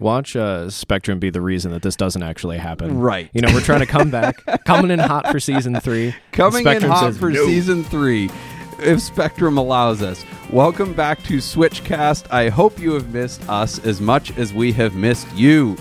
Watch uh, Spectrum be the reason that this doesn't actually happen. Right. You know, we're trying to come back, coming in hot for season three. Coming in hot says for no. season three, if Spectrum allows us. Welcome back to Switchcast. I hope you have missed us as much as we have missed you.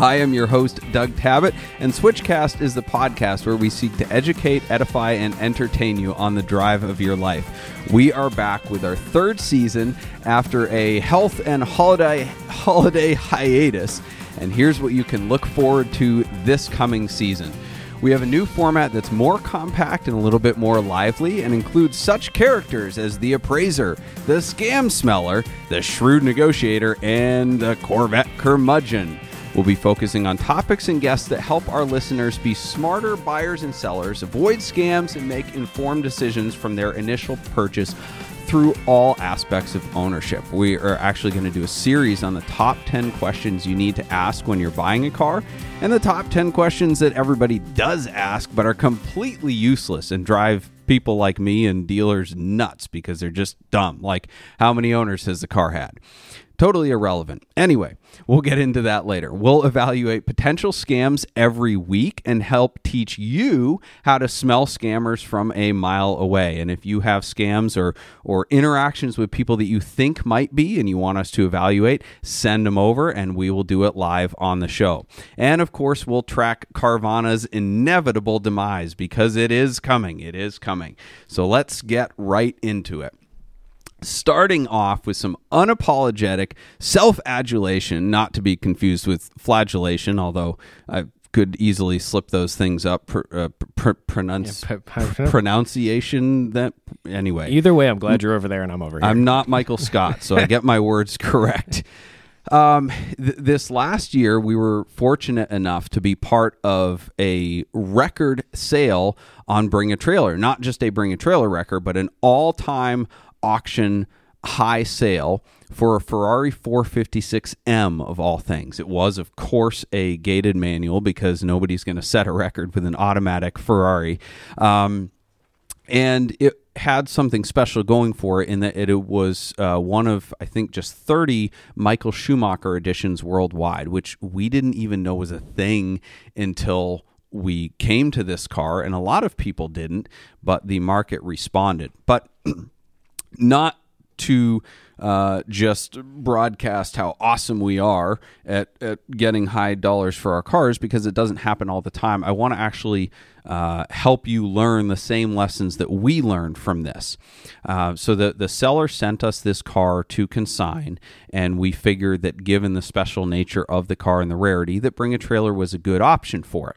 I am your host, Doug Tabbutt, and Switchcast is the podcast where we seek to educate, edify, and entertain you on the drive of your life. We are back with our third season after a health and holiday holiday hiatus, and here's what you can look forward to this coming season. We have a new format that's more compact and a little bit more lively and includes such characters as the appraiser, the scam smeller, the shrewd negotiator, and the Corvette curmudgeon. We'll be focusing on topics and guests that help our listeners be smarter buyers and sellers, avoid scams, and make informed decisions from their initial purchase through all aspects of ownership. We are actually going to do a series on the top 10 questions you need to ask when you're buying a car and the top 10 questions that everybody does ask but are completely useless and drive people like me and dealers nuts because they're just dumb. Like, how many owners has the car had? Totally irrelevant. Anyway, we'll get into that later. We'll evaluate potential scams every week and help teach you how to smell scammers from a mile away. And if you have scams or or interactions with people that you think might be and you want us to evaluate, send them over and we will do it live on the show. And of course, we'll track Carvana's inevitable demise because it is coming. It is coming. So let's get right into it starting off with some unapologetic self adulation, not to be confused with flagellation, although I could easily slip those things up. Pr- uh, pr- pronounce- Yeah, p- p- pronunciation that anyway. Either way, I'm glad you're over there and I'm over here. I'm not Michael Scott, so I get my words correct. Um, th- this last year, we were fortunate enough to be part of a record sale on Bring a Trailer. Not just a Bring a Trailer record, but an all time auction high sale for a Ferrari 456M of all things. It was, of course, a gated manual because nobody's going to set a record with an automatic Ferrari. Um, and it had something special going for it in that it, was uh, one of I think just 30 Michael Schumacher editions worldwide, which we didn't even know was a thing until we came to this car, and a lot of people didn't, but the market responded. But not to uh, just broadcast how awesome we are at, at getting high dollars for our cars because it doesn't happen all the time. I want to actually uh, help you learn the same lessons that we learned from this. Uh, so the, the seller sent us this car to consign, and we figured that given the special nature of the car and the rarity, that Bring a Trailer was a good option for it.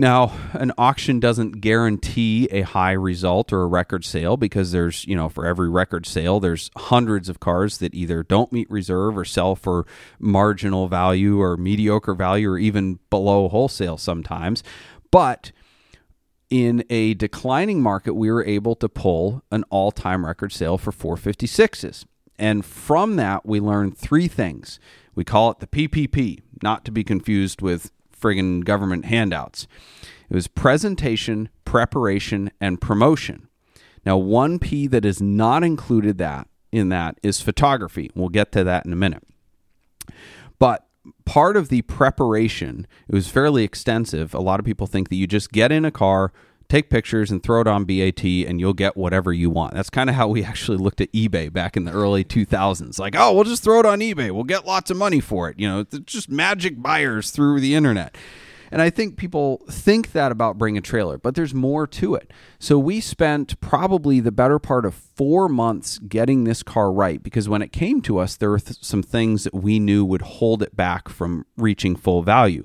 Now, an auction doesn't guarantee a high result or a record sale because there's, you know, for every record sale, there's hundreds of cars that either don't meet reserve or sell for marginal value or mediocre value or even below wholesale sometimes. But in a declining market, we were able to pull an all time record sale for 456s. And from that, we learned three things. We call it the PPP, not to be confused with friggin' government handouts. It was presentation, preparation, and promotion. Now, one P that is not included that in that is photography. We'll get to that in a minute. But part of the preparation, it was fairly extensive. A lot of people think that you just get in a car, take pictures, and throw it on BAT, and you'll get whatever you want. That's kind of how we actually looked at eBay back in the early 2000s. Like, oh, we'll just throw it on eBay. We'll get lots of money for it. You know, it's just magic buyers through the internet. And I think people think that about Bring a Trailer, but there's more to it. So we spent probably the better part of four months getting this car right because when it came to us, there were th- some things that we knew would hold it back from reaching full value.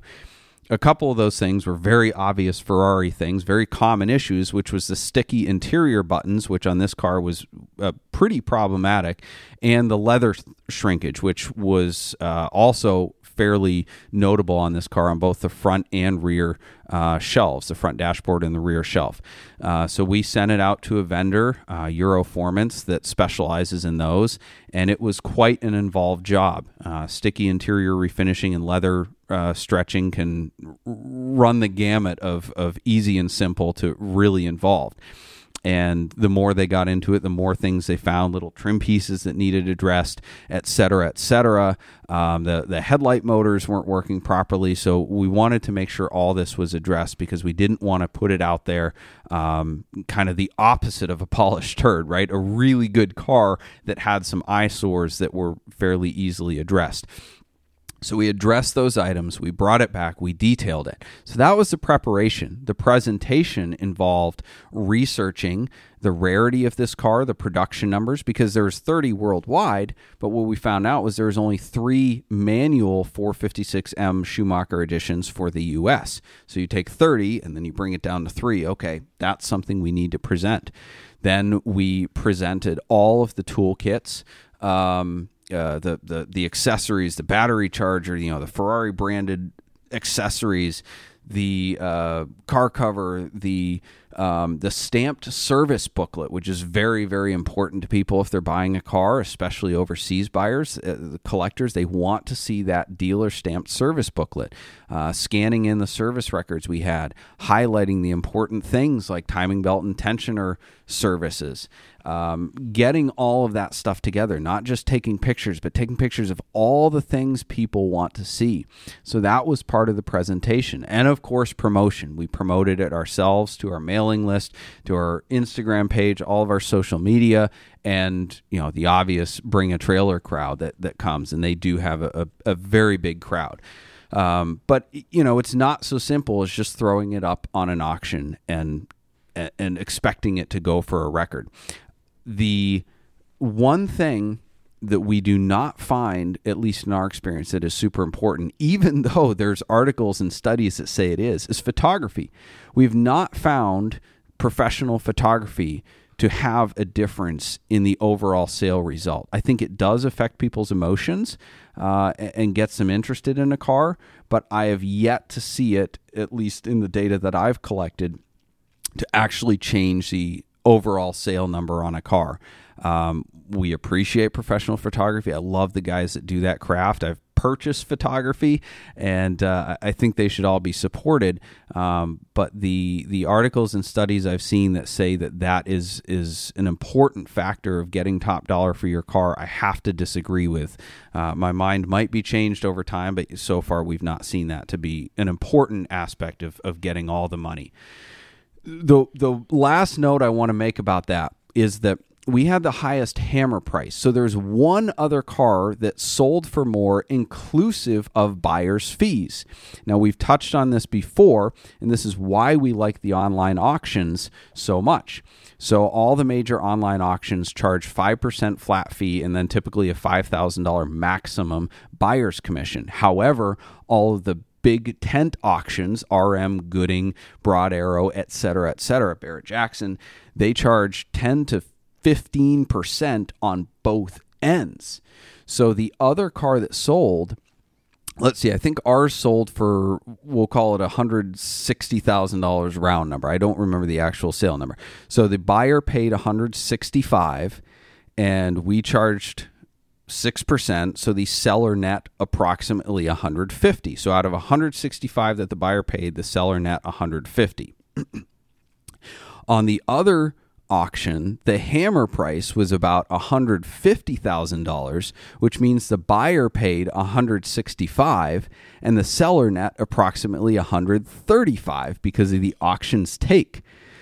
A couple of those things were very obvious Ferrari things, very common issues, which was the sticky interior buttons, which on this car was uh, pretty problematic, and the leather shrinkage, which was uh, also fairly notable on this car on both the front and rear uh, shelves, the front dashboard and the rear shelf. Uh, so we sent it out to a vendor, uh, Euroformance, that specializes in those, and it was quite an involved job. Uh, sticky interior refinishing and leather uh, stretching can run the gamut of, of easy and simple to really involved. and the more they got into it, the more things they found, little trim pieces that needed addressed, et cetera, et cetera. Um, the the headlight motors weren't working properly, so we wanted to make sure all this was addressed because we didn't want to put it out there, um, kind of the opposite of a polished turd, right? A really good car that had some eyesores that were fairly easily addressed. So we addressed those items, we brought it back, we detailed it. So that was the preparation. The presentation involved researching the rarity of this car, the production numbers, because there's 30 worldwide, but what we found out was there was only three manual 456M Schumacher editions for the US. So you take 30 and then you bring it down to three. Okay, that's something we need to present. Then we presented all of the toolkits. Um, uh, the the the accessories, the battery charger, you know, the Ferrari branded accessories, the uh, car cover, the um, the stamped service booklet, which is very very important to people if they're buying a car, especially overseas buyers, uh, the collectors. They want to see that dealer stamped service booklet. Uh, scanning in the service records we had, highlighting the important things like timing belt and tensioner services um, getting all of that stuff together, not just taking pictures, but taking pictures of all the things people want to see. So that was part of the presentation. And of course, promotion. We promoted it ourselves to our mailing list, to our Instagram page, all of our social media, and you know the obvious bring a trailer crowd that, that comes, and they do have a, a, a very big crowd. Um, but you know, it's not so simple as just throwing it up on an auction and and expecting it to go for a record the one thing that we do not find, at least in our experience, that is super important, even though there's articles and studies that say it is, is photography. We've not found professional photography to have a difference in the overall sale result. I think it does affect people's emotions uh, and gets them interested in a car, but I have yet to see it, at least in the data that I've collected, to actually change the overall sale number on a car. Um, we appreciate professional photography. I love the guys that do that craft. I've purchased photography, and uh, I think they should all be supported. Um, but the the articles and studies I've seen that say that that is is an important factor of getting top dollar for your car, I have to disagree with. Uh, my mind might be changed over time, but so far we've not seen that to be an important aspect of of getting all the money the the last note I want to make about that is that we had the highest hammer price. So there's one other car that sold for more inclusive of buyer's fees. Now we've touched on this before and this is why we like the online auctions so much. So all the major online auctions charge 5% flat fee and then typically a $5,000 maximum buyer's commission. However, all of the big tent auctions, RM, Gooding, Broad Arrow, et cetera, et cetera, Barrett Jackson, they charge 10 to 15% on both ends. So the other car that sold, let's see, I think ours sold for, we'll call it $160,000 round number. I don't remember the actual sale number. So the buyer paid 165 and we charged 6%, so the seller net approximately 150. So out of 165 that the buyer paid, the seller net 150. On the other auction, the hammer price was about $150,000, which means the buyer paid 165 and the seller net approximately 135 because of the auction's take.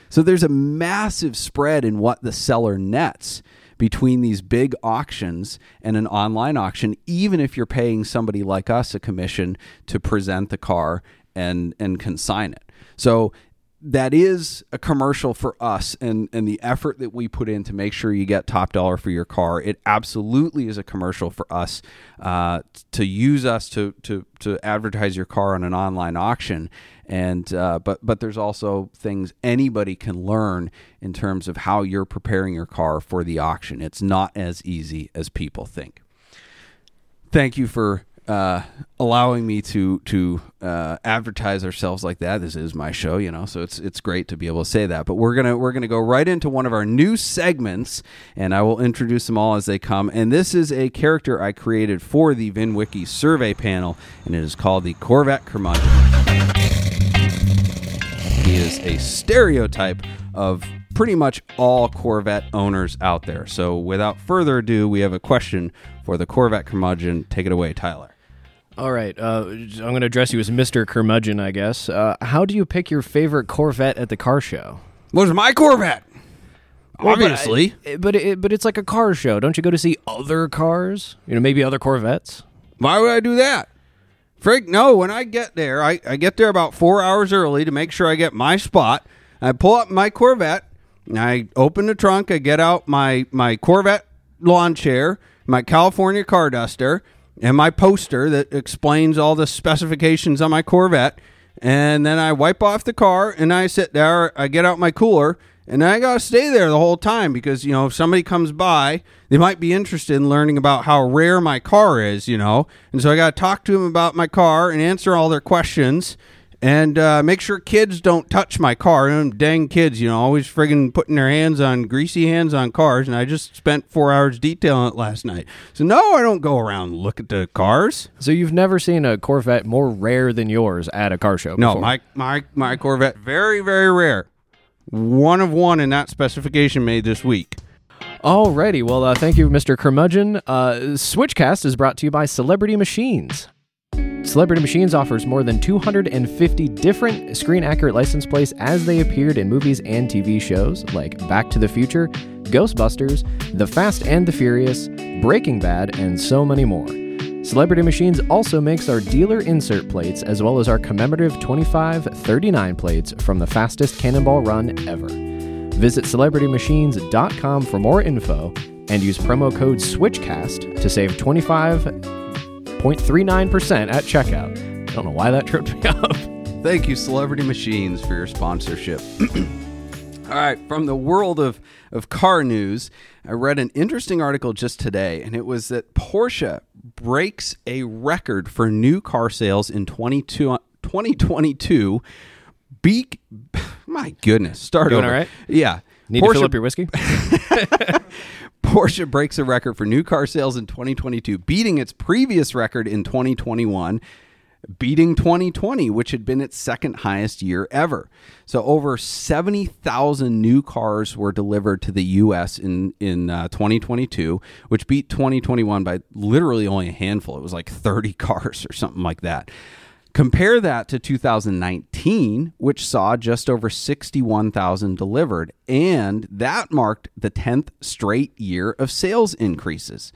So there's a massive spread in what the seller nets between these big auctions and an online auction, even if you're paying somebody like us a commission to present the car and and consign it. So that is a commercial for us and and the effort that we put in to make sure you get top dollar for your car. It absolutely is a commercial for us uh, to use us to to to advertise your car on an online auction. And uh, but but there's also things anybody can learn in terms of how you're preparing your car for the auction. It's not as easy as people think. Thank you for uh, allowing me to to uh, advertise ourselves like that. This is my show, you know, so it's it's great to be able to say that. But we're gonna we're gonna go right into one of our new segments, and I will introduce them all as they come. And this is a character I created for the VinWiki survey panel, and it is called the Corvette Curmudgeon. He is a stereotype of pretty much all Corvette owners out there. So, without further ado, we have a question for the Corvette curmudgeon. Take it away, Tyler. All right, uh, I'm going to address you as Mr. Curmudgeon, I guess. Uh, how do you pick your favorite Corvette at the car show? Was my Corvette? Well, but I- Obviously. but it, but it's like a car show. Don't you go to see other cars? You know, maybe other Corvettes. Why would I do that? Frig, no, when I get there, I, I get there about four hours early to make sure I get my spot. I pull up my Corvette, I open the trunk, I get out my, my Corvette lawn chair, my California car duster, and my poster that explains all the specifications on my Corvette. And then I wipe off the car and I sit there, I get out my cooler, and I got to stay there the whole time because, you know, if somebody comes by, they might be interested in learning about how rare my car is, you know. And so I got to talk to them about my car and answer all their questions and uh, make sure kids don't touch my car. Them dang kids, you know, always friggin' putting their hands on, greasy hands on cars. And I just spent four hours detailing it last night. So, no, I don't go around look at the cars. So you've never seen a Corvette more rare than yours at a car show? No, before? my, my, my Corvette, very, very rare. One of one in that specification made this week. Alrighty, well, uh, thank you, Mr. Curmudgeon. Uh, Switchcast is brought to you by Celebrity Machines. Celebrity Machines offers more than 250 different screen accurate license plates as they appeared in movies and TV shows like Back to the Future, Ghostbusters, The Fast and the Furious, Breaking Bad, and so many more. Celebrity Machines also makes our dealer insert plates as well as our commemorative 2539 plates from the fastest cannonball run ever. Visit celebritymachines.com for more info and use promo code SWITCHCAST to save 25.39% at checkout. I don't know why that tripped me up. Thank you, Celebrity Machines, for your sponsorship. All right, from the world of, of car news, I read an interesting article just today, and it was that Porsche breaks a record for new car sales in 22, 2022. Beak, my goodness, start Doing over. all right? Yeah. Need to fill up your whiskey? Porsche breaks a record for new car sales in 2022, beating its previous record in 2021, beating 2020, which had been its second highest year ever. So over 70,000 new cars were delivered to the U.S. in in uh, 2022, which beat 2021 by literally only a handful. It was like 30 cars or something like that. Compare that to 2019, which saw just over 61,000 delivered, and that marked the 10th straight year of sales increases.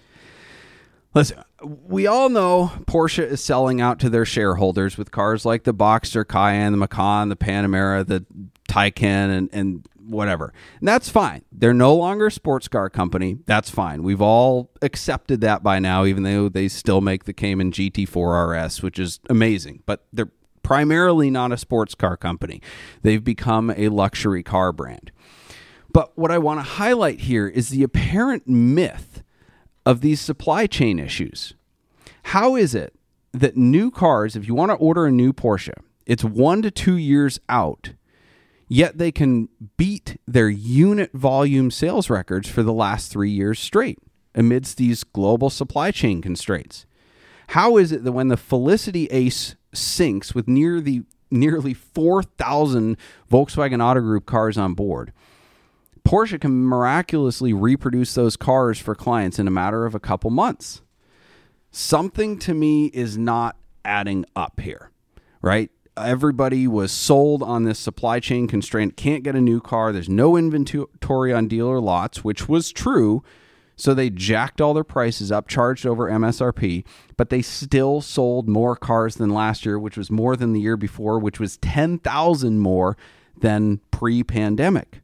Listen, we all know Porsche is selling out to their shareholders with cars like the Boxster, Cayenne, the Macan, the Panamera, the Taycan, and, and whatever. And that's fine. They're no longer a sports car company. That's fine. We've all accepted that by now, even though they still make the Cayman GT4 RS, which is amazing. But they're primarily not a sports car company. They've become a luxury car brand. But what I want to highlight here is the apparent myth of these supply chain issues. How is it that new cars, if you want to order a new Porsche, it's one to two years out, yet they can beat their unit volume sales records for the last three years straight amidst these global supply chain constraints? How is it that when the Felicity Ace sinks with nearly nearly 4,000 Volkswagen Auto Group cars on board, Porsche can miraculously reproduce those cars for clients in a matter of a couple months. Something to me is not adding up here, right? Everybody was sold on this supply chain constraint, can't get a new car, there's no inventory on dealer lots, which was true. So they jacked all their prices up, charged over MSRP, but they still sold more cars than last year, which was more than the year before, which was 10,000 more than pre pandemic.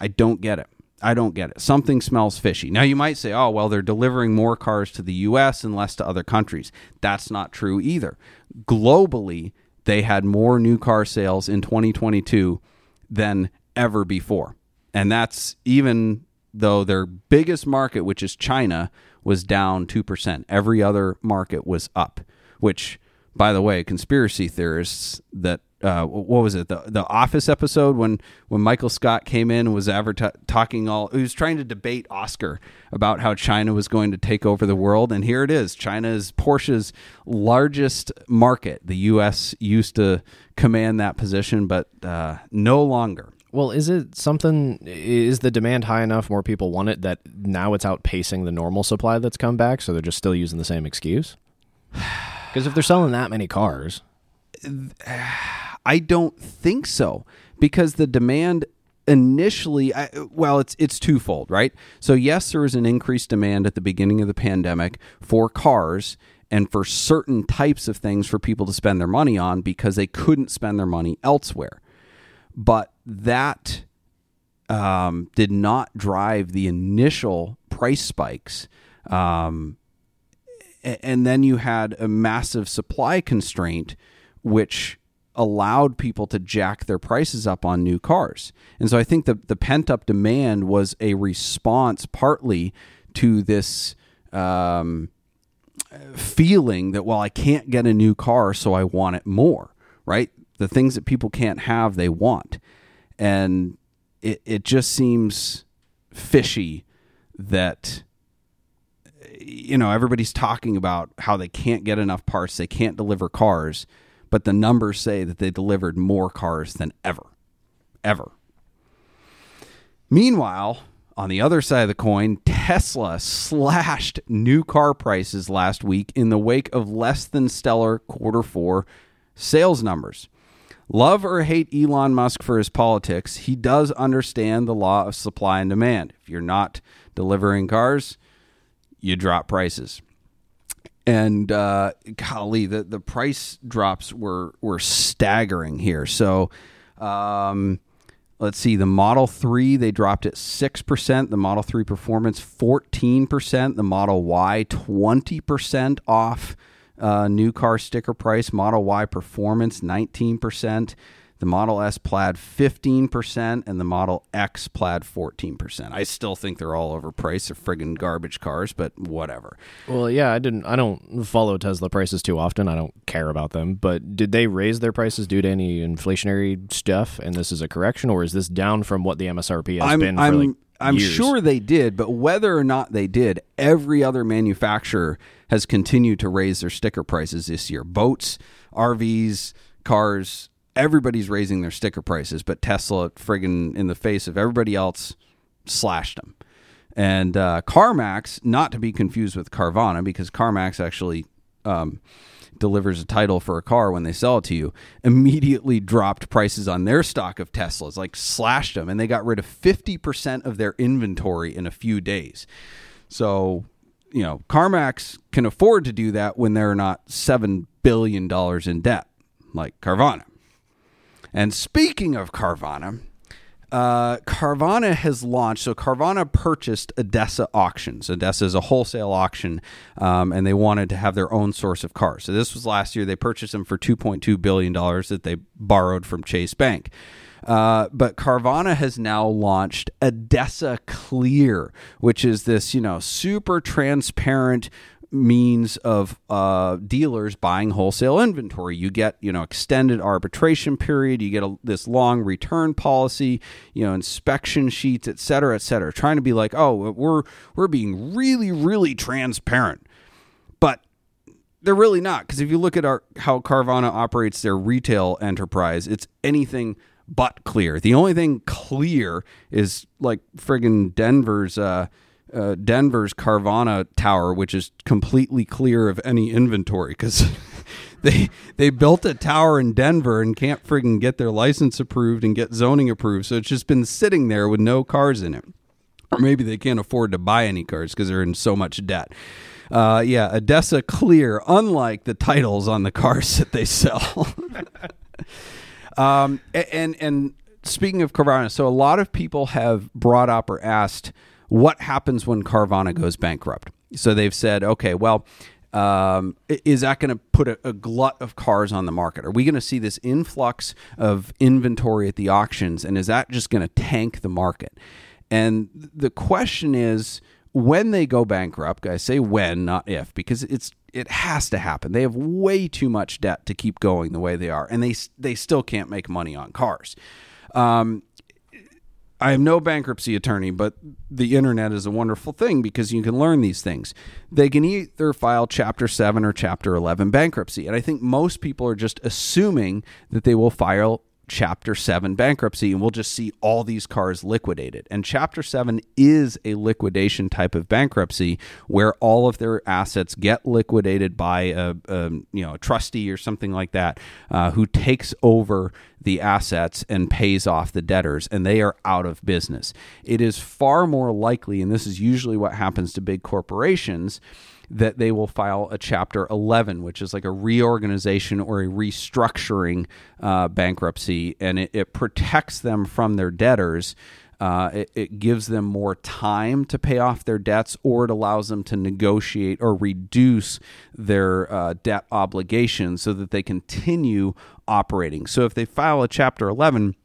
I don't get it. I don't get it. Something smells fishy. Now, you might say, oh, well, they're delivering more cars to the US and less to other countries. That's not true either. Globally, they had more new car sales in 2022 than ever before. And that's even though their biggest market, which is China, was down 2%. Every other market was up, which, by the way, conspiracy theorists that uh, what was it the the Office episode when when Michael Scott came in and was adverti- talking all he was trying to debate Oscar about how China was going to take over the world and here it is China is Porsche's largest market the U.S. used to command that position but uh, no longer Well, is it something? Is the demand high enough? More people want it that now it's outpacing the normal supply that's come back, so they're just still using the same excuse. Because if they're selling that many cars, I don't think so because the demand initially I, well it's it's twofold right? So yes there was an increased demand at the beginning of the pandemic for cars and for certain types of things for people to spend their money on because they couldn't spend their money elsewhere. But that um, did not drive the initial price spikes um, and then you had a massive supply constraint which allowed people to jack their prices up on new cars. And so I think the, the pent up demand was a response partly to this um, feeling that, well, I can't get a new car, so I want it more, right? The things that people can't have, they want. And it, it just seems fishy that you know everybody's talking about how they can't get enough parts they can't deliver cars but the numbers say that they delivered more cars than ever. Ever. Meanwhile, on the other side of the coin, Tesla slashed new car prices last week in the wake of less than stellar quarter four sales numbers. Love or hate Elon Musk for his politics, he does understand the law of supply and demand. If you're not delivering cars, you drop prices and uh, golly, the the price drops were were staggering here. So, um, let's see, the Model Three they dropped at six percent. The Model Three Performance fourteen percent. The Model Y twenty percent off. Uh, new car sticker price. Model Y Performance nineteen percent the Model S Plaid 15%, and the Model X Plaid 14%. I still think they're all overpriced. They're friggin' garbage cars, but whatever. Well, yeah, I didn't. I don't follow Tesla prices too often. I don't care about them. But did they raise their prices due to any inflationary stuff? And this is a correction, or is this down from what the MSRP has I'm, been for I'm, like? I'm years? sure they did, but whether or not they did, every other manufacturer has continued to raise their sticker prices this year. Boats, RVs, cars, everybody's raising their sticker prices, but Tesla, friggin' in the face of everybody else, slashed them. And uh, CarMax, not to be confused with Carvana, because CarMax actually um, delivers a title for a car when they sell it to you, immediately dropped prices on their stock of Teslas, like slashed them, and they got rid of 50% of their inventory in a few days. So, you know, CarMax can afford to do that when they're not $7 billion in debt, like Carvana. And speaking of Carvana, uh, Carvana has launched. So Carvana purchased ADESA Auctions. ADESA is a wholesale auction, um, and they wanted to have their own source of cars. So this was last year. They purchased them for two point two billion dollars that they borrowed from Chase Bank. Uh, but Carvana has now launched ADESA Clear, which is this, you know, super transparent means of uh, dealers buying wholesale inventory. You get, you know, extended arbitration period. You get a, this long return policy. You know, inspection sheets, et cetera, et cetera. Trying to be like, oh, we're we're being really, really transparent, but they're really not. Because if you look at our how Carvana operates their retail enterprise, it's anything but clear. The only thing clear is like friggin' Denver's. Uh, uh, Denver's Carvana Tower, which is completely clear of any inventory because they they built a tower in Denver and can't friggin' get their license approved and get zoning approved. So it's just been sitting there with no cars in it, or maybe they can't afford to buy any cars because they're in so much debt. Uh, yeah, ADESA Clear, unlike the titles on the cars that they sell. um, and and speaking of Carvana, so a lot of people have brought up or asked what happens when Carvana goes bankrupt. So they've said, okay, well, um, is that going to put a, a, glut of cars on the market? Are we going to see this influx of inventory at the auctions, and is that just going to tank the market? And the question is, when they go bankrupt, I say when, not if, because it's it has to happen. They have way too much debt to keep going the way they are, and they they still can't make money on cars. Um, I am no bankruptcy attorney, but the internet is a wonderful thing because you can learn these things. They can either file Chapter 7 or Chapter 11 bankruptcy. And I think most people are just assuming that they will file Chapter 7 bankruptcy, and we'll just see all these cars liquidated. And Chapter 7 is a liquidation type of bankruptcy where all of their assets get liquidated by a, a you know a trustee or something like that uh, who takes over the assets and pays off the debtors, and they are out of business. It is far more likely, and this is usually what happens to big corporations that they will file a Chapter 11, which is like a reorganization or a restructuring uh, bankruptcy, and it, it, protects them from their debtors. Uh, it, it, gives them more time to pay off their debts, or it allows them to negotiate or reduce their uh, debt obligations so that they continue operating. So if they file a Chapter 11,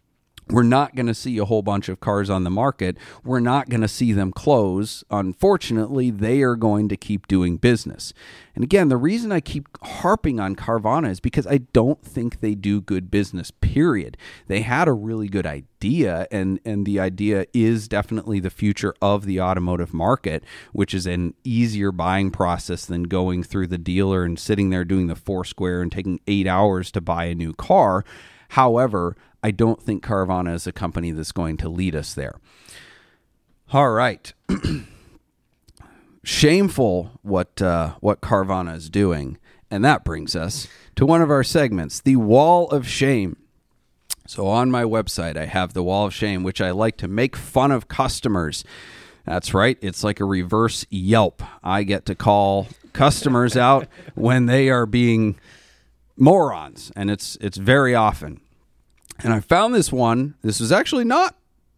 we're not going to see a whole bunch of cars on the market. We're not going to see them close. Unfortunately, they are going to keep doing business. And again, the reason I keep harping on Carvana is because I don't think they do good business, period. They had a really good idea, and, and the idea is definitely the future of the automotive market, which is an easier buying process than going through the dealer and sitting there doing the Foursquare and taking eight hours to buy a new car. However, I don't think Carvana is a company that's going to lead us there. All right. Shameful what uh, what Carvana is doing, and that brings us to one of our segments, the Wall of Shame. So on my website, I have the Wall of Shame, which I like to make fun of customers. That's right. It's like a reverse Yelp. I get to call customers out when they are being morons, and it's it's very often. And I found this one. This was actually not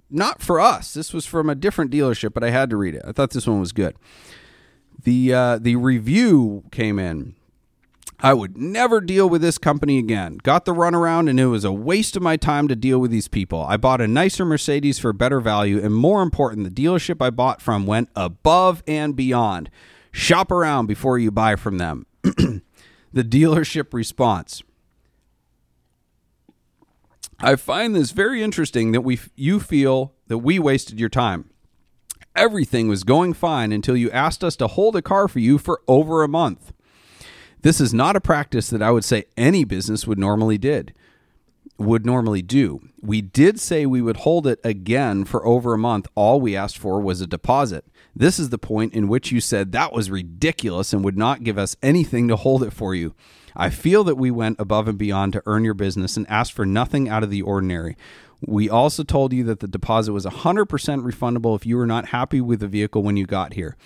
not for us. This was from a different dealership, but I had to read it. I thought this one was good. The uh, the review came in. I would never deal with this company again. Got the runaround, and it was a waste of my time to deal with these people. I bought a nicer Mercedes for better value, and more important, the dealership I bought from went above and beyond. Shop around before you buy from them. the dealership response I find this very interesting that we you feel that we wasted your time. Everything was going fine until you asked us to hold a car for you for over a month. This is not a practice that I would say any business would normally did would normally do. We did say we would hold it again for over a month. All we asked for was a deposit. This is the point in which you said that was ridiculous and would not give us anything to hold it for you. I feel that we went above and beyond to earn your business and asked for nothing out of the ordinary. We also told you that the deposit was 100% refundable if you were not happy with the vehicle when you got here.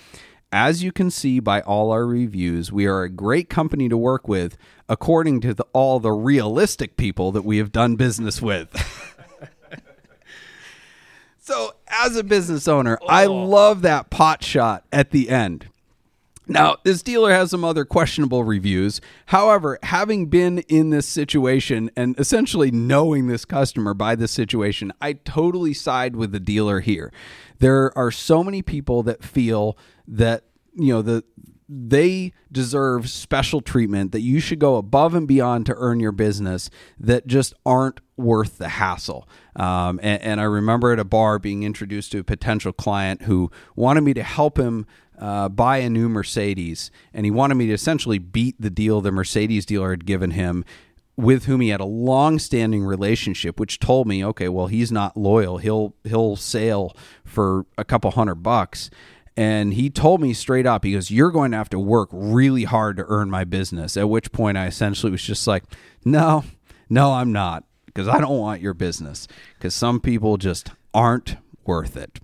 As you can see by all our reviews, we are a great company to work with, according to the, all the realistic people that we have done business with. so, as a business owner, oh. I love that pot shot at the end. Now, this dealer has some other questionable reviews. However, having been in this situation and essentially knowing this customer by this situation, I totally side with the dealer here. There are so many people that feel that, you know, the they deserve special treatment that you should go above and beyond to earn your business that just aren't worth the hassle. Um, and, and I remember at a bar being introduced to a potential client who wanted me to help him uh, buy a new Mercedes, and he wanted me to essentially beat the deal the Mercedes dealer had given him, with whom he had a long-standing relationship, which told me, okay, well, he's not loyal. He'll he'll sail for a couple hundred bucks. And he told me straight up, he goes, You're going to have to work really hard to earn my business. At which point I essentially was just like, No, no, I'm not, because I don't want your business. Because some people just aren't worth it.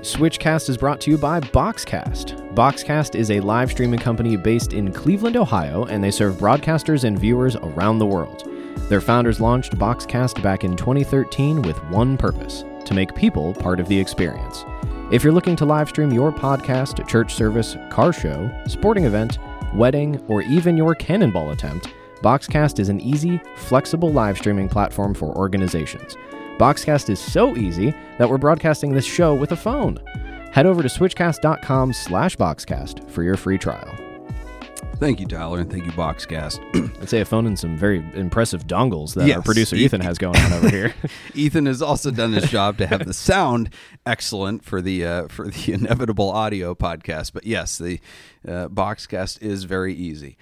Switchcast is brought to you by Boxcast. Boxcast is a live streaming company based in Cleveland, Ohio, and they serve broadcasters and viewers around the world. Their founders launched Boxcast back in 2013 with one purpose to make people part of the experience. If you're looking to live stream your podcast, church service, car show, sporting event, wedding, or even your cannonball attempt, Boxcast is an easy, flexible live streaming platform for organizations. Boxcast is so easy that we're broadcasting this show with a phone. Head over to switchcast.com slash boxcast for your free trial. Thank you, Tyler, and thank you, Boxcast. I'd say a phone and some very impressive dongles that yes, our producer Ethan has going on over here. Ethan has also done his job to have the sound excellent for the uh, for the inevitable audio podcast. But yes, the uh, Boxcast is very easy.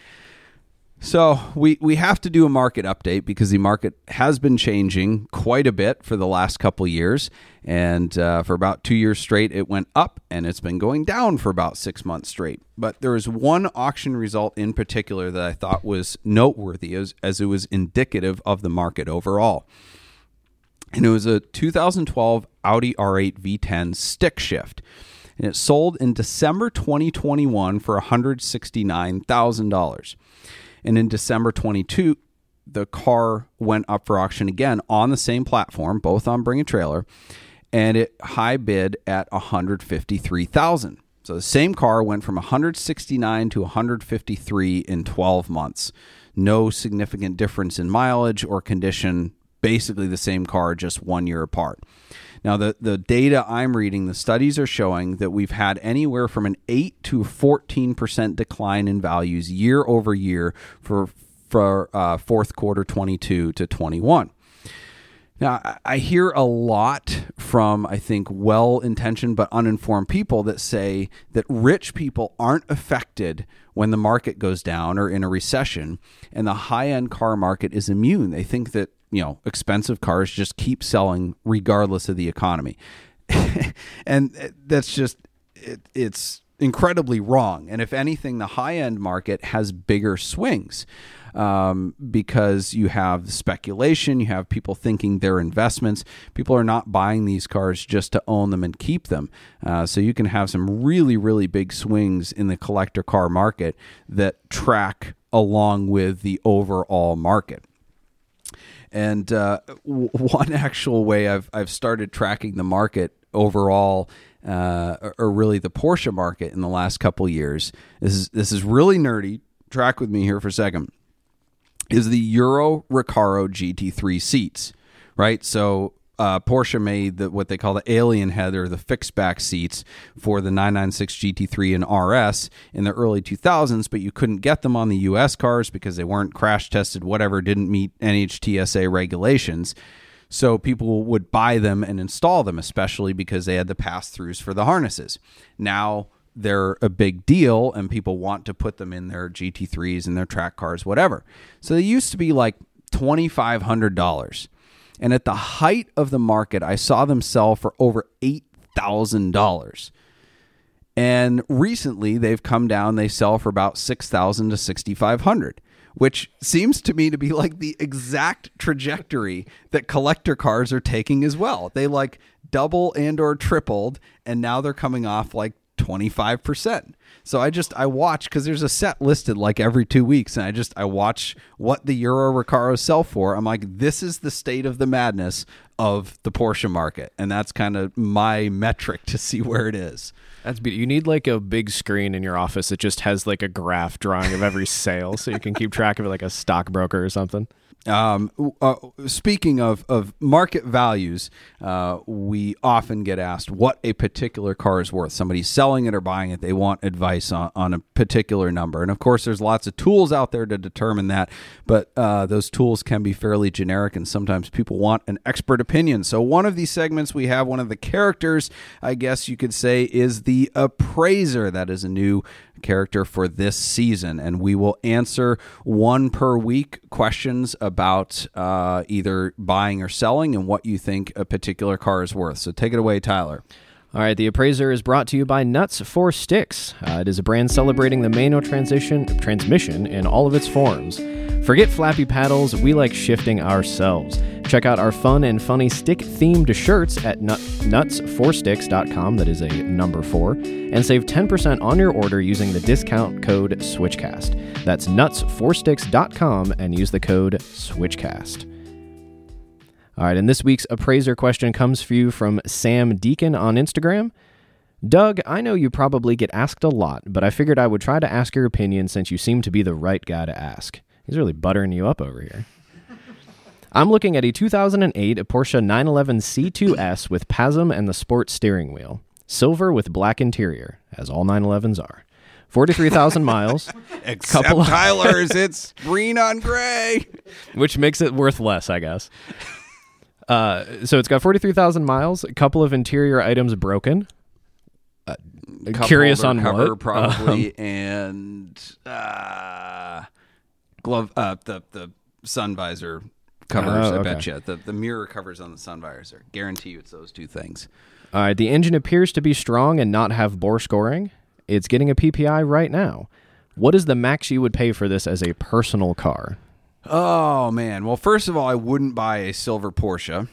So we we have to do a market update because the market has been changing quite a bit for the last couple years, and uh, for about two years straight, it went up, and it's been going down for about six months straight. But there was one auction result in particular that I thought was noteworthy, as as it was indicative of the market overall, and it was a 2012 Audi R8 V10 stick shift. And it sold in December 2021 for $169,000. And in December 22, the car went up for auction again on the same platform, both on Bring a Trailer, and it high bid at 153,000. So the same car went from 169 to 153 in 12 months. No significant difference in mileage or condition, basically the same car just 1 year apart. Now, the, the data I'm reading, the studies are showing that we've had anywhere from an 8 to 14% decline in values year over year for, for uh, fourth quarter 22 to 21. Now, I hear a lot from, I think, well intentioned but uninformed people that say that rich people aren't affected when the market goes down or in a recession, and the high end car market is immune. They think that you know expensive cars just keep selling regardless of the economy. And that's just it, it's incredibly wrong. And if anything the high end market has bigger swings um, because you have speculation you have people thinking they're investments. People are not buying these cars just to own them and keep them. Uh, so you can have some really really big swings in the collector car market that track along with the overall market and uh, w- one actual way I've I've started tracking the market overall, uh, or, or, really the Porsche market in the last couple years. This is this is really nerdy. Track with me here for a second. Is the Euro Recaro GT3 seats, right? So uh, Porsche made the, what they call the alien head or the fixed back seats for the 996 GT3 and RS in the early 2000s, but you couldn't get them on the US cars because they weren't crash tested, whatever, didn't meet NHTSA regulations. So people would buy them and install them, especially because they had the pass throughs for the harnesses. Now they're a big deal and people want to put them in their GT3s and their track cars, whatever. So they used to be like $2,500 and at the height of the market, I saw them sell for over $8,000. And recently they've come down, they sell for about 6,000 to 6,500 which seems to me to be like the exact trajectory that collector cars are taking as well. They like double and or tripled and now they're coming off like 25%. So I just I watch because there's a set listed like every two weeks, and I just I watch what the Euro Recaros sell for. I'm like, this is the state of the madness of the Porsche market, and that's kind of my metric to see where it is. That's be- you need like a big screen in your office that just has like a graph drawing of every sale, so you can keep track of it like a stockbroker or something. Um, uh, speaking of, of market values, uh, we often get asked what a particular car is worth. Somebody's selling it or buying it, they want advice on, on a particular number. And of course, there's lots of tools out there to determine that, but uh, those tools can be fairly generic, and sometimes people want an expert opinion. So, one of these segments we have, one of the characters, I guess you could say, is the appraiser. That is a new character for this season. And we will answer one per week questions about uh, either buying or selling and what you think a particular car is worth. So take it away, Tyler. All right, the appraiser is brought to you by Nuts for Sticks. Uh, it is a brand celebrating the manual transition transmission in all of its forms. Forget flappy paddles, we like shifting ourselves. Check out our fun and funny stick themed shirts at nut- nuts4sticks.com, that is a number four, and save 10% on your order using the discount code SWITCHCAST. That's nuts4sticks.com and use the code SWITCHCAST. All right, and this week's appraiser question comes for you from Sam Deacon on Instagram. Doug, I know you probably get asked a lot, but I figured I would try to ask your opinion since you seem to be the right guy to ask. He's really buttering you up over here. I'm looking at a 2008 Porsche 911 C2S with PASM and the sport steering wheel. Silver with black interior, as all 911s are. 43,000 miles. Except couple Tyler's, it's green on gray. Which makes it worth less, I guess. Uh, so it's got 43,000 miles, a couple of interior items broken. Uh, curious on cover, what? Probably, um, and uh, glove, uh, the the sun visor covers. Oh, I okay. bet you the the mirror covers on the sun visor. Guarantee you, it's those two things. All right, the engine appears to be strong and not have bore scoring. It's getting a PPI right now. What is the max you would pay for this as a personal car? Oh man. Well, first of all, I wouldn't buy a silver Porsche.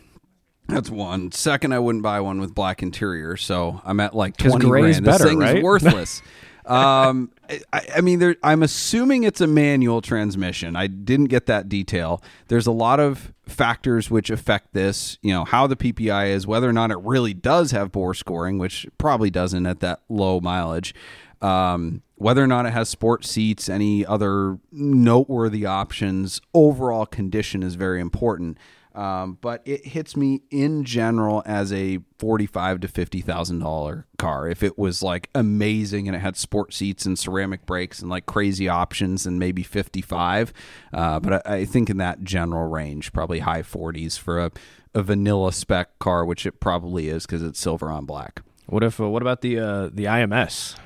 That's one. Second, I wouldn't buy one with black interior. So I'm at like twenty gray's grand. better, this thing right? is worthless. um, I, I mean, there, I'm assuming it's a manual transmission. I didn't get that detail. There's a lot of factors which affect this. You know, how the PPI is, whether or not it really does have bore scoring, which probably doesn't at that low mileage. Um, whether or not it has sport seats, any other noteworthy options, overall condition is very important. Um, but it hits me in general as a forty-five to fifty thousand dollar car. If it was like amazing and it had sport seats and ceramic brakes and like crazy options, and maybe fifty-five. Uh, but I, I think in that general range, probably high forties for a, a vanilla spec car, which it probably is because it's silver on black. What if? Uh, what about the uh, the IMS?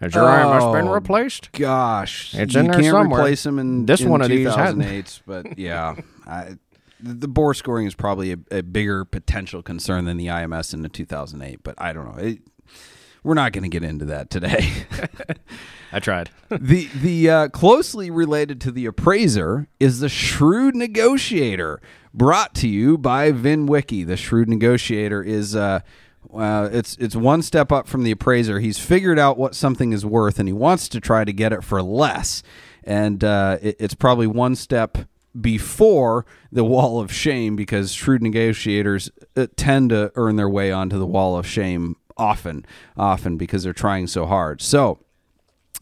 Has your IMS been Oh, replaced? Gosh, It's you in there can't somewhere. replace them in This in one of these hadn't. but yeah, I, the the bore scoring is probably a, a bigger potential concern than the IMS in the 2008. But I don't know. It, we're not going to get into that today. I tried. the the uh, closely related to the appraiser is the shrewd negotiator, brought to you by VinWiki. The shrewd negotiator is. Uh, uh, it's it's one step up from the appraiser. He's figured out what something is worth, and he wants to try to get it for less. And uh, it, it's probably one step before the wall of shame, because shrewd negotiators uh, tend to earn their way onto the wall of shame often, often because they're trying so hard. So,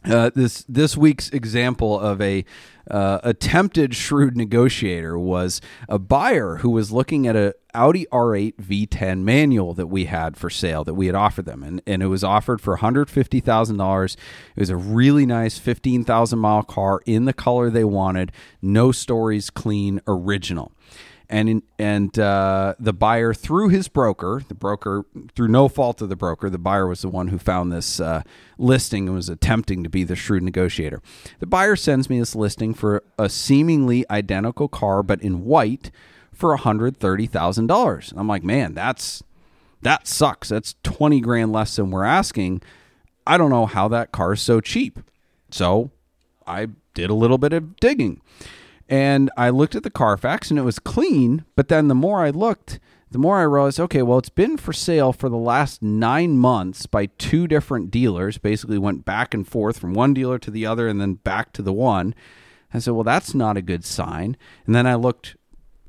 uh, this this week's example of a uh, attempted shrewd negotiator was a buyer who was looking at a Audi R8 V10 manual that we had for sale that we had offered them, and and it was offered for one hundred fifty thousand dollars. It was a really nice fifteen thousand mile car in the color they wanted, no stories, clean, original and and uh, the buyer through his broker, the broker through no fault of the broker, the buyer was the one who found this uh, listing and was attempting to be the shrewd negotiator. The buyer sends me this listing for a seemingly identical car, but in white, for hundred thirty thousand dollars. I'm like, man, that's that sucks. That's twenty grand less than we're asking. I don't know how that car is so cheap. So I did a little bit of digging. And I looked at the Carfax and it was clean, but then the more I looked, the more I realized, okay, well, it's been for sale for the last nine months by two different dealers. Basically, went back and forth from one dealer to the other and then back to the one. I said, well, that's not a good sign. And then I looked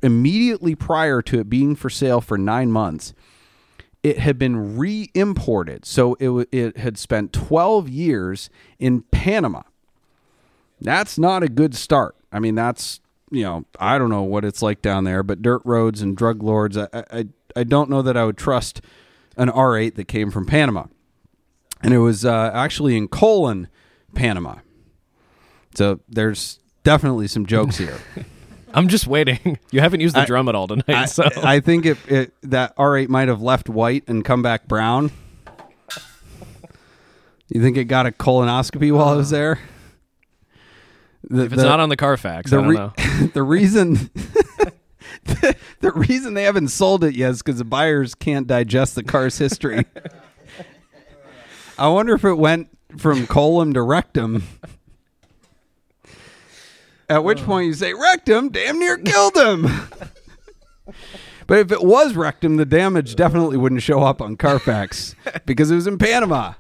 immediately prior to it being for sale for nine months. It had been re imported. So it, it had spent 12 years in Panama. That's not a good start. I mean, that's you know, I don't know what it's like down there, but dirt roads and drug lords, I I, I don't know that I would trust an R8 that came from Panama, and it was uh, actually in Colon, Panama. So there's definitely some jokes here. I'm just waiting. You haven't used the drum at all tonight, I, so I think it, it that R8 might have left white and come back brown. You think it got a colonoscopy while it was there? The- if it's the- not on the Carfax, the I re- know. the reason the, the reason they haven't sold it yet is because the buyers can't digest the car's history. I wonder if it went from colon to rectum. At which point you say rectum, damn near killed him. but if it was rectum, the damage definitely wouldn't show up on Carfax because it was in Panama.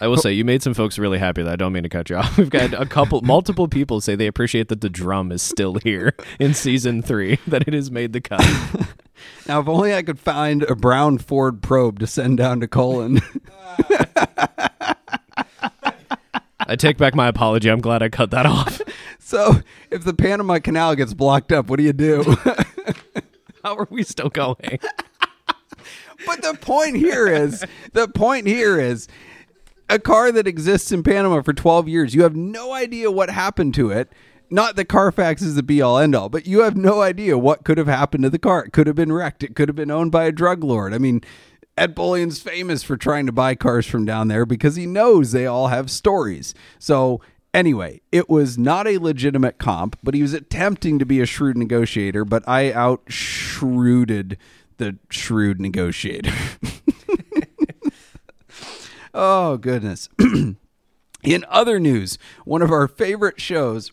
I will say you made some folks really happy. That I don't mean to cut you off. We've got a couple, multiple people say they appreciate that the drum is still here in season three. That it has made the cut. Now, if only I could find a brown Ford probe to send down to colon. I take back my apology. I'm glad I cut that off. So if the Panama Canal gets blocked up, what do you do? How are we still going? but the point here is the point here is a car that exists in Panama for 12 years. You have no idea what happened to it. Not that Carfax is the be all end all, but you have no idea what could have happened to the car. It could have been wrecked. It could have been owned by a drug lord. I mean, Ed Bolian's famous for trying to buy cars from down there because he knows they all have stories. So Anyway, it was not a legitimate comp, but he was attempting to be a shrewd negotiator, but I out shrewded the shrewd negotiator. oh, goodness. In other news, one of our favorite shows,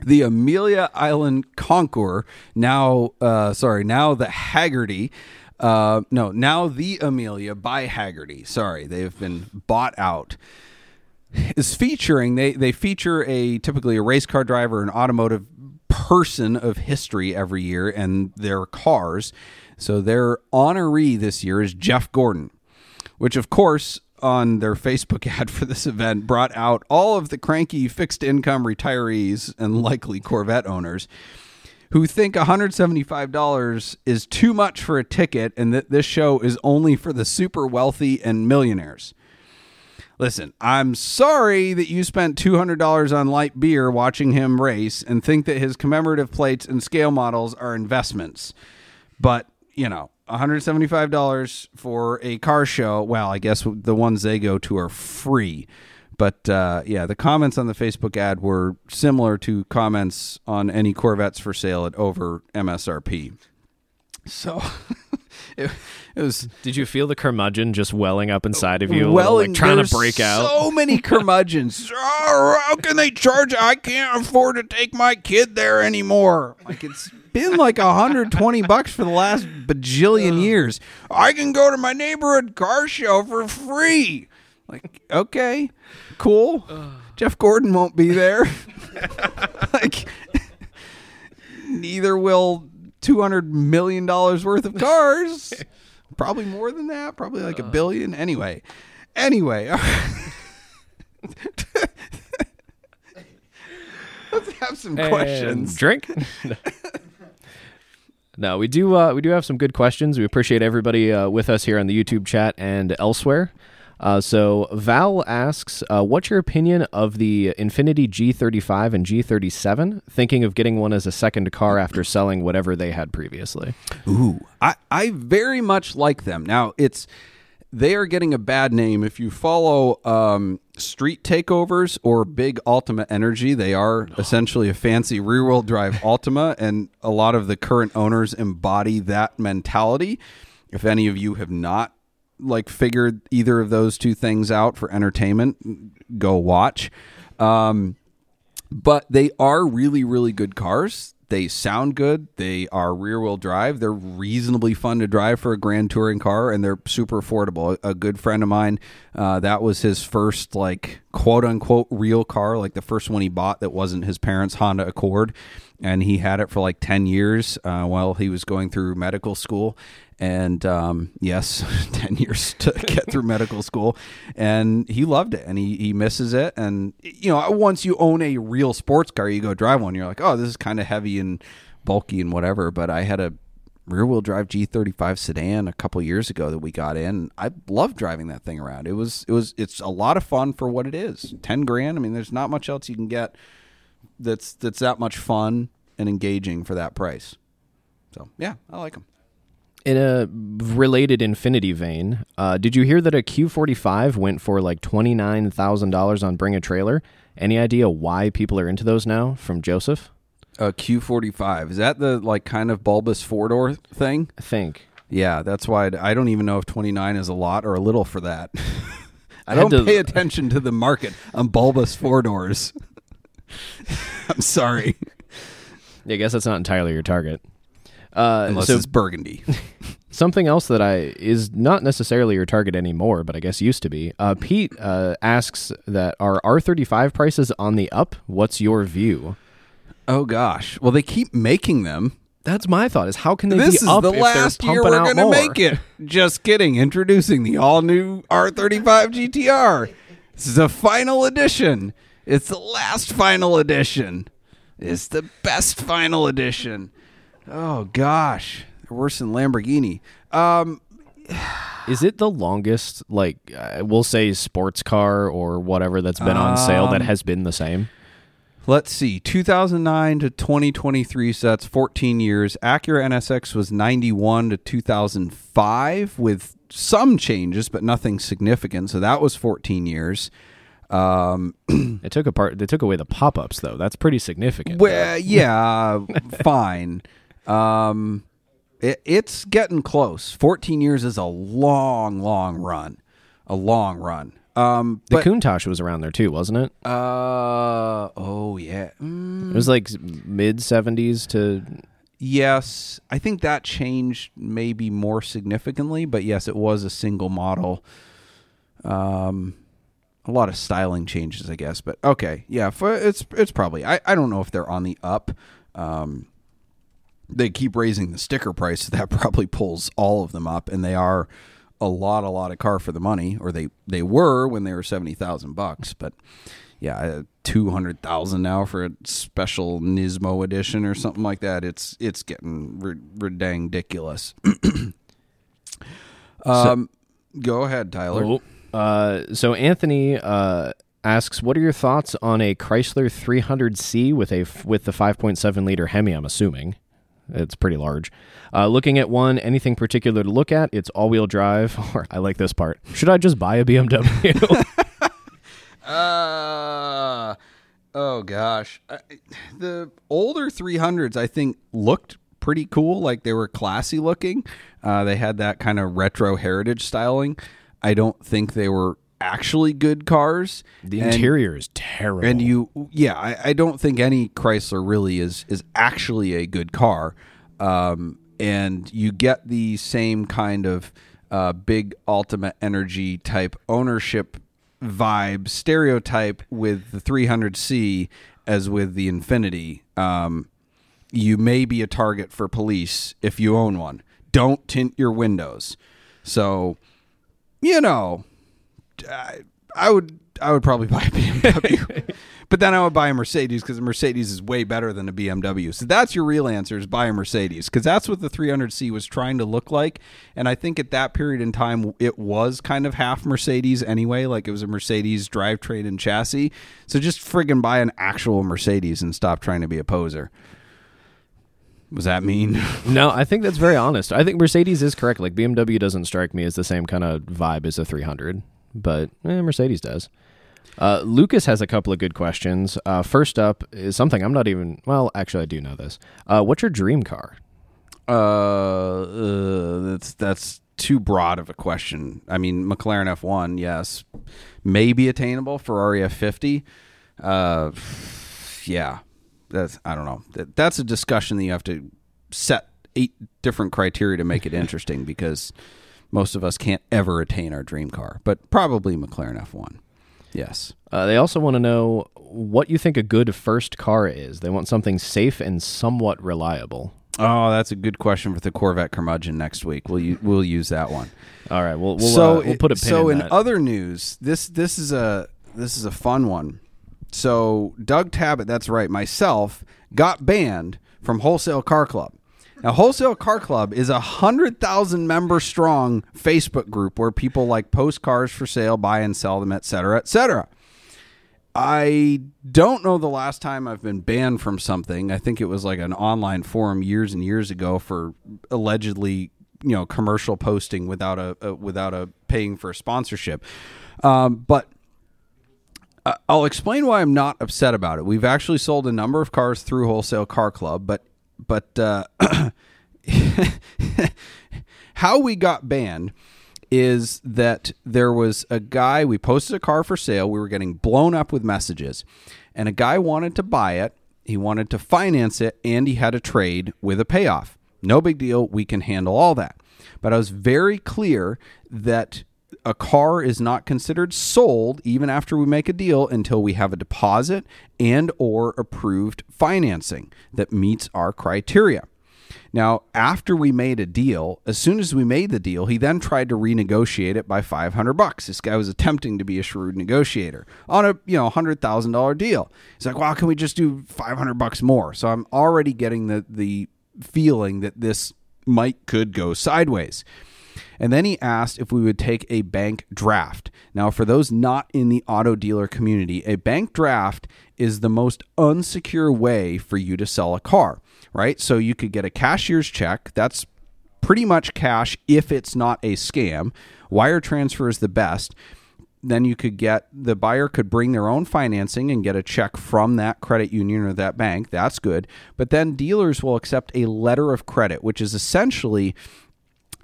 the Amelia Island Concours, now, uh, sorry, now the Hagerty. Uh, no, now the Amelia by Hagerty. Sorry, they've been bought out. Is featuring they they feature a typically a race car driver, an automotive person of history every year, and their cars. So their honoree this year is Jeff Gordon, which of course on their Facebook ad for this event brought out all of the cranky fixed income retirees and likely Corvette owners who think $175 is too much for a ticket and that this show is only for the super wealthy and millionaires. Listen, I'm sorry that you spent $200 on light beer watching him race and think that his commemorative plates and scale models are investments. But, you know, $175 for a car show. Well, I guess the ones they go to are free. But uh, yeah, the comments on the Facebook ad were similar to comments on any Corvettes for sale at over MSRP. So it, it, was. Did you feel the curmudgeon just welling up inside of you? Well, like trying to break out. So many curmudgeons. oh, how can they charge? I can't afford to take my kid there anymore. Like it's been like 120 bucks for the last bajillion years. I can go to my neighborhood car show for free. Like, okay, cool. Jeff Gordon won't be there. like, neither will 200 million dollars worth of cars. Probably more than that. Probably like a billion. Anyway, anyway. Let's have some questions. Drink. No, we do. Uh, we do have some good questions. We appreciate everybody uh, with us here on the YouTube chat and elsewhere. Uh, so Val asks, uh, "What's your opinion of the Infiniti G35 and G37? Thinking of getting one as a second car after selling whatever they had previously." Ooh, I, I very much like them. Now it's they are getting a bad name. If you follow um, street takeovers or big Altima Energy, they are essentially a fancy rear wheel drive Altima, and a lot of the current owners embody that mentality. If any of you have not like figured either of those two things out for entertainment, go watch. Um, but they are really, really good cars. They sound good. They are rear wheel drive. They're reasonably fun to drive for a grand touring car, and they're super affordable. A good friend of mine, uh, that was his first like quote unquote real car, like the first one he bought that wasn't his parents' Honda Accord, and he had it for like ten years uh, while he was going through medical school. And um, yes, ten years to get through medical school, and he loved it, and he he misses it. And you know, once you own a real sports car, you go drive one, you're like, oh, this is kind of heavy and bulky and whatever. But I had a rear wheel drive G35 sedan a couple years ago that we got in. I love driving that thing around. It was it was it's a lot of fun for what it is. 10 grand. I mean, there's not much else you can get that's that's that much fun and engaging for that price. So, yeah, I like them. In a related Infiniti vein, uh, did you hear that a Q45 went for like twenty nine thousand dollars on Bring a Trailer? Any idea why people are into those now? From Joseph, A Q45. Is that the like kind of bulbous four-door thing? I think. Yeah, that's why I'd- I don't even know if 29 is a lot or a little for that. I I don't to- pay attention to the market on bulbous four doors. I'm sorry, Yeah, I guess that's not entirely your target. Uh, unless so it's burgundy. something else that I is not necessarily your target anymore, but I guess used to be. Uh, Pete uh, asks that are R thirty five prices on the up? What's your view? oh gosh, well they keep making them. That's my thought. Is how can they This be is up the if last they're year pumping we're gonna make it. Just kidding. Introducing the all new R35 GTR. This is a final edition. It's the last final edition. It's the best final edition. Oh gosh, they're worse than Lamborghini. Um, Is it the longest, like uh, we'll say, sports car or whatever that's been on sale that Um, has been the same? Let's see, 2009 to 2023, so that's 14 years. Acura NSX was 91 to 2005 with some changes, but nothing significant. So that was 14 years. Um, They took apart. They took away the pop ups though. That's pretty significant. well, yeah, fine. Um, it, it's getting close. 14 years is a long, long run. A long run. Um, the but, Countach was around there too, wasn't it? uh, oh, yeah. Mm, It was like mid seventies to. Yes, I think that changed maybe more significantly, but yes, it was a single model. Um, a lot of styling changes, I guess, but okay, yeah, for, it's it's probably I, I don't know if they're on the up. Um, they keep raising the sticker price, so that probably pulls all of them up, and they are a lot, a lot of car for the money, or they they were when they were seventy thousand bucks, but yeah, two hundred thousand now for a special Nismo edition or something like that. It's it's getting ridiculous. um, go ahead, Tyler. Uh, so Anthony uh, asks, "What are your thoughts on a Chrysler 300C with a with the 5.7 liter Hemi?" I'm assuming it's pretty large. Uh, looking at one, anything particular to look at? It's all wheel drive. Or I like this part. Should I just buy a BMW? Uh, oh gosh, I, the older 300s I think looked pretty cool. Like they were classy looking. Uh, they had that kind of retro heritage styling. I don't think they were actually good cars. the And- interior is terrible. and you yeah I, I don't think any chrysler really is is actually a good car um, and you get the same kind of uh, big altima energy type ownership vibe stereotype with the 300c as with the infiniti um, you may be a target for police if you own one don't tint your windows so you know I, I would I would probably buy a BMW, but then I would buy a Mercedes because a Mercedes is way better than a BMW. So that's your real answer: is buy a Mercedes because that's what the 300C was trying to look like. And I think at that period in time, it was kind of half Mercedes anyway. Like it was a Mercedes drivetrain and chassis. So just friggin' buy an actual Mercedes and stop trying to be a poser. Was that mean? no, I think that's very honest. I think Mercedes is correct. Like BMW doesn't strike me as the same kind of vibe as a 300, but eh, Mercedes does. Uh, Lucas has a couple of good questions. Uh, first up is something I'm not even. Well, actually, I do know this. Uh, what's your dream car? Uh, uh, that's that's too broad of a question. I mean, McLaren F1, yes, maybe attainable. Ferrari F50, uh, yeah, that's I don't know. That, that's a discussion that you have to set eight different criteria to make it interesting because most of us can't ever attain our dream car. But probably McLaren F1. Yes. Uh, they also want to know what you think a good first car is. They want something safe and somewhat reliable. Oh, that's a good question for the Corvette curmudgeon next week. We'll u- we'll use that one. All right, we'll we'll, so uh, we'll put a pin so in, in other news, this this is a this is a fun one. So Doug Tabbutt, that's right, myself got banned from Wholesale Car Club. Now, Wholesale Car Club is a hundred thousand member strong Facebook group where people like post cars for sale, buy and sell them, etc., etc. I don't know the last time I've been banned from something. I think it was like an online forum years and years ago for allegedly, you know, commercial posting without a, a without a paying for a sponsorship. Um, but I'll explain why I'm not upset about it. We've actually sold a number of cars through Wholesale Car Club, but but uh, how we got banned is that there was a guy we posted a car for sale we were getting blown up with messages and a guy wanted to buy it he wanted to finance it and he had a trade with a payoff. No big deal we can handle all that. But i was very clear that a car is not considered sold even after we make a deal until we have a deposit and or approved financing that meets our criteria now, after we made a deal, as soon as we made the deal, he then tried to renegotiate it by 500 bucks. This guy was attempting to be a shrewd negotiator on a, you know, $100,000 deal. He's like, "Well, can we just do 500 bucks more?" So I'm already getting the the feeling that this might could go sideways. And then he asked if we would take a bank draft. Now, for those not in the auto dealer community, a bank draft is the most unsecure way for you to sell a car, right? So you could get a cashier's check. That's pretty much cash if it's not a scam. Wire transfer is the best. then you could get the buyer could bring their own financing and get a check from that credit union or that bank. That's good. But then dealers will accept a letter of credit, which is essentially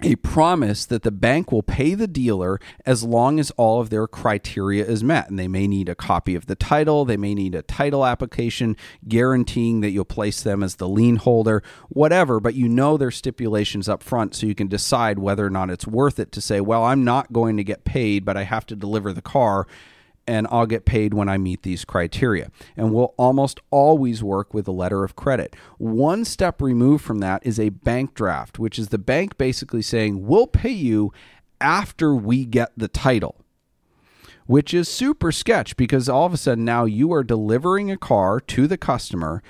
a promise that the bank will pay the dealer as long as all of their criteria is met. And they may need a copy of the title, they may need a title application guaranteeing that you'll place them as the lien holder, whatever, but you know their stipulations up front so you can decide whether or not it's worth it to say, well, I'm not going to get paid, but I have to deliver the car and I'll get paid when I meet these criteria. And we'll almost always work with a letter of credit. One step removed from that is a bank draft, which is the bank basically saying, we'll pay you after we get the title. Which is super sketch because all of a sudden now you are delivering a car to the customer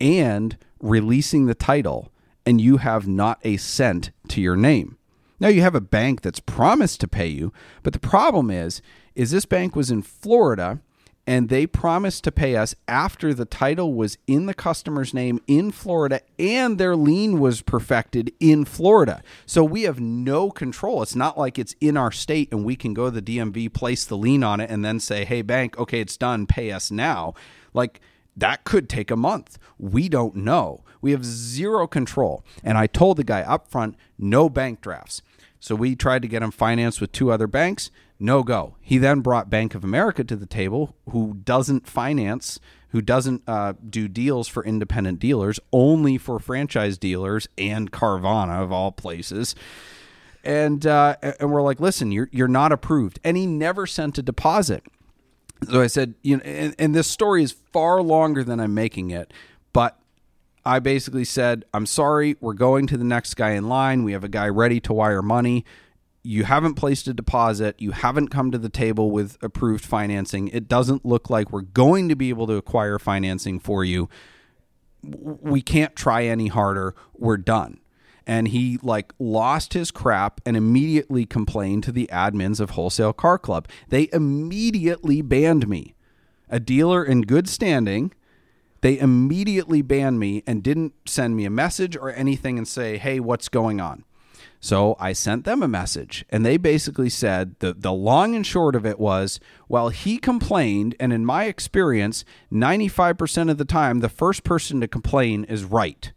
and releasing the title, and you have not a cent to your name. Now you have a bank that's promised to pay you, but the problem is is this bank was in Florida and they promised to pay us after the title was in the customer's name in Florida and their lien was perfected in Florida. So we have no control. It's not like it's in our state and we can go to the DMV, place the lien on it, and then say, hey, bank, okay, it's done, pay us now. Like, that could take a month. We don't know. We have zero control. And I told the guy up front, no bank drafts. So we tried to get him financed with two other banks no go. He then brought Bank of America to the table, who doesn't finance, who doesn't uh, do deals for independent dealers, only for franchise dealers and Carvana of all places. And uh, and we're like, listen, you're you're not approved, and he never sent a deposit. So I said, you know, and, and this story is far longer than I'm making it, but I basically said, I'm sorry, we're going to the next guy in line. We have a guy ready to wire money you haven't placed a deposit, you haven't come to the table with approved financing. It doesn't look like we're going to be able to acquire financing for you. We can't try any harder. We're done. And he like lost his crap and immediately complained to the admins of Wholesale Car Club. They immediately banned me. A dealer in good standing, they immediately banned me and didn't send me a message or anything and say, "Hey, what's going on?" So I sent them a message, and they basically said the, the long and short of it was well, he complained, and in my experience, 95% of the time, the first person to complain is right.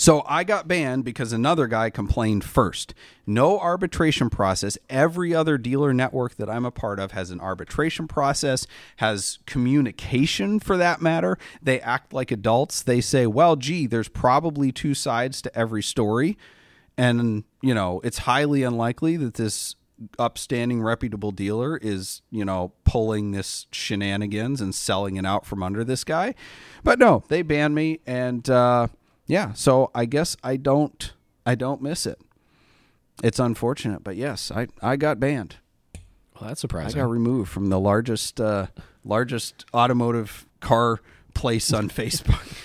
So I got banned because another guy complained first. No arbitration process. Every other dealer network that I'm a part of has an arbitration process, has communication for that matter. They act like adults. They say, well, gee, there's probably two sides to every story. And, you know, it's highly unlikely that this upstanding reputable dealer is you know pulling this shenanigans and selling it out from under this guy but no they banned me and uh yeah, so I guess I don't I don't miss it. It's unfortunate, but yes, I I got banned. Well, that's surprising. I got removed from the largest uh, largest automotive car place on Facebook.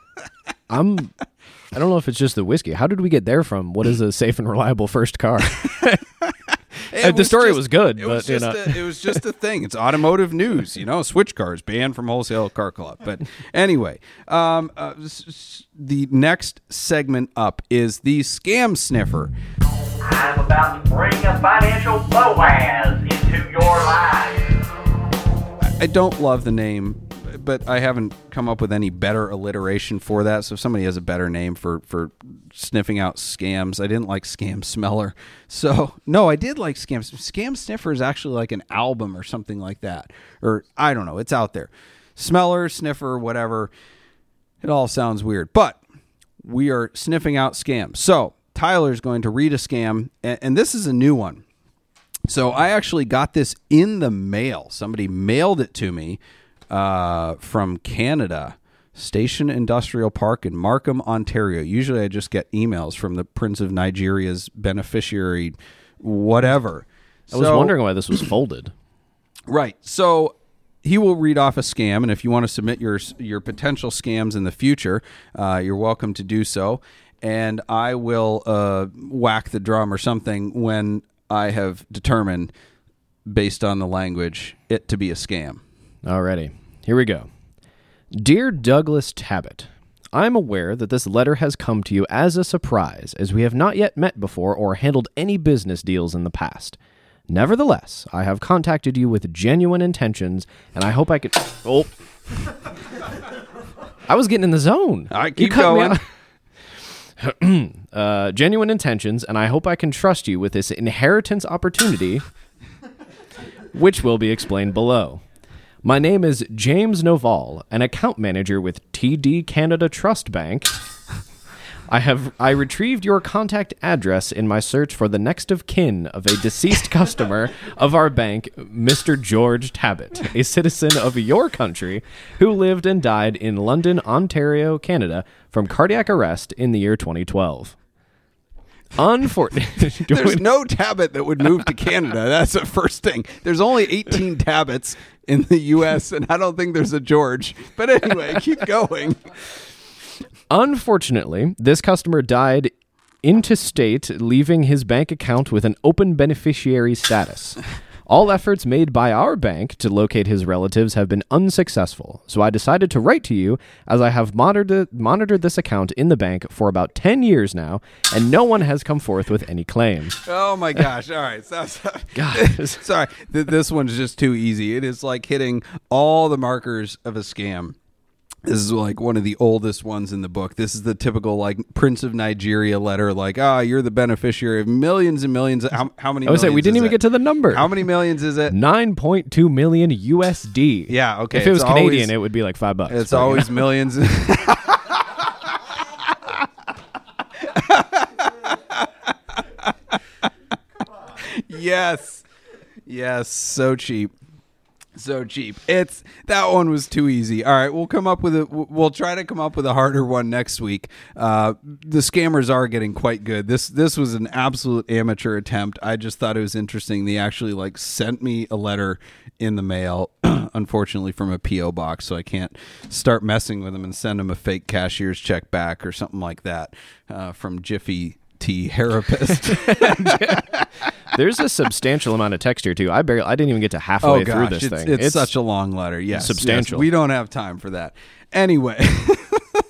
I'm I don't know if it's just the whiskey. How did we get there from? What is a safe and reliable first car? the was story just, was good, it but was you know. a, it was just a thing. It's automotive news, you know. Switch cars banned from wholesale car club. But anyway, um, uh, the next segment up is the scam sniffer. I'm about to bring a financial Boaz into your life. I don't love the name but I haven't come up with any better alliteration for that. So if somebody has a better name for for sniffing out scams, I didn't like Scam Smeller. So no, I did like Scam Scam Sniffer is actually like an album or something like that, or I don't know. It's out there. Smeller, sniffer, whatever. It all sounds weird, but we are sniffing out scams. So Tyler's going to read a scam, and, and this is a new one. So I actually got this in the mail. Somebody mailed it to me uh, from Canada. Station Industrial Park in Markham, Ontario. Usually I just get emails from the Prince of Nigeria's beneficiary, whatever. I was wondering why this was folded. Right. So he will read off a scam, and if you want to submit your your potential scams in the future, uh, you're welcome to do so. And I will uh, whack the drum or something when I have determined, based on the language, it to be a scam. Alrighty. Here we go. Dear Douglas Tabbutt, I am aware that this letter has come to you as a surprise, as we have not yet met before or handled any business deals in the past. Nevertheless, I have contacted you with genuine intentions, and I hope I could. Oh. I was getting in the zone. All right, keep going. uh, genuine intentions, and I hope I can trust you with this inheritance opportunity, which will be explained below. My name is James Noval, an account manager with TD Canada Trust Bank. I have I retrieved your contact address in my search for the next of kin of a deceased customer of our bank, Mr. George Tabbutt, a citizen of your country who lived and died in London, Ontario, Canada, from cardiac arrest in the year 2012. Unfortunately, There's no Tabbutt that would move to Canada. That's the first thing. There's only 18 Tabbutts in the U.S., and I don't think there's a George. But anyway, keep going. Unfortunately, this customer died interstate, leaving his bank account with an open beneficiary status. All efforts made by our bank to locate his relatives have been unsuccessful, so I decided to write to you as I have monitored, monitored this account in the bank for about 10 years now, and no one has come forth with any claims. Oh my gosh! All right, so, so- God. sorry. This one's just too easy. It is like hitting all the markers of a scam. This is like one of the oldest ones in the book. This is the typical like Prince of Nigeria letter, like ah, you're the beneficiary of millions and millions. Of, how, how many? I would say we didn't even it? get to the number. How many millions is it? 9.2 million USD. Yeah, okay, If it was Canadian, always- it would be like five bucks. It's always millions. yes. Yes, so cheap. So cheap. It's that one was too easy. All right, we'll come up with a. We'll try to come up with a harder one next week. Uh, the scammers are getting quite good. This this was an absolute amateur attempt. I just thought it was interesting. They actually like sent me a letter in the mail, unfortunately from a PO box, so I can't start messing with them and send them a fake cashier's check back or something like that uh, from Jiffy Therapist. There's a substantial amount of text here too. I barely, I didn't even get to halfway oh, through this Oh, it's, thing. It's, such a long letter. Yes, substantial. yes. we don't have time for that. Anyway,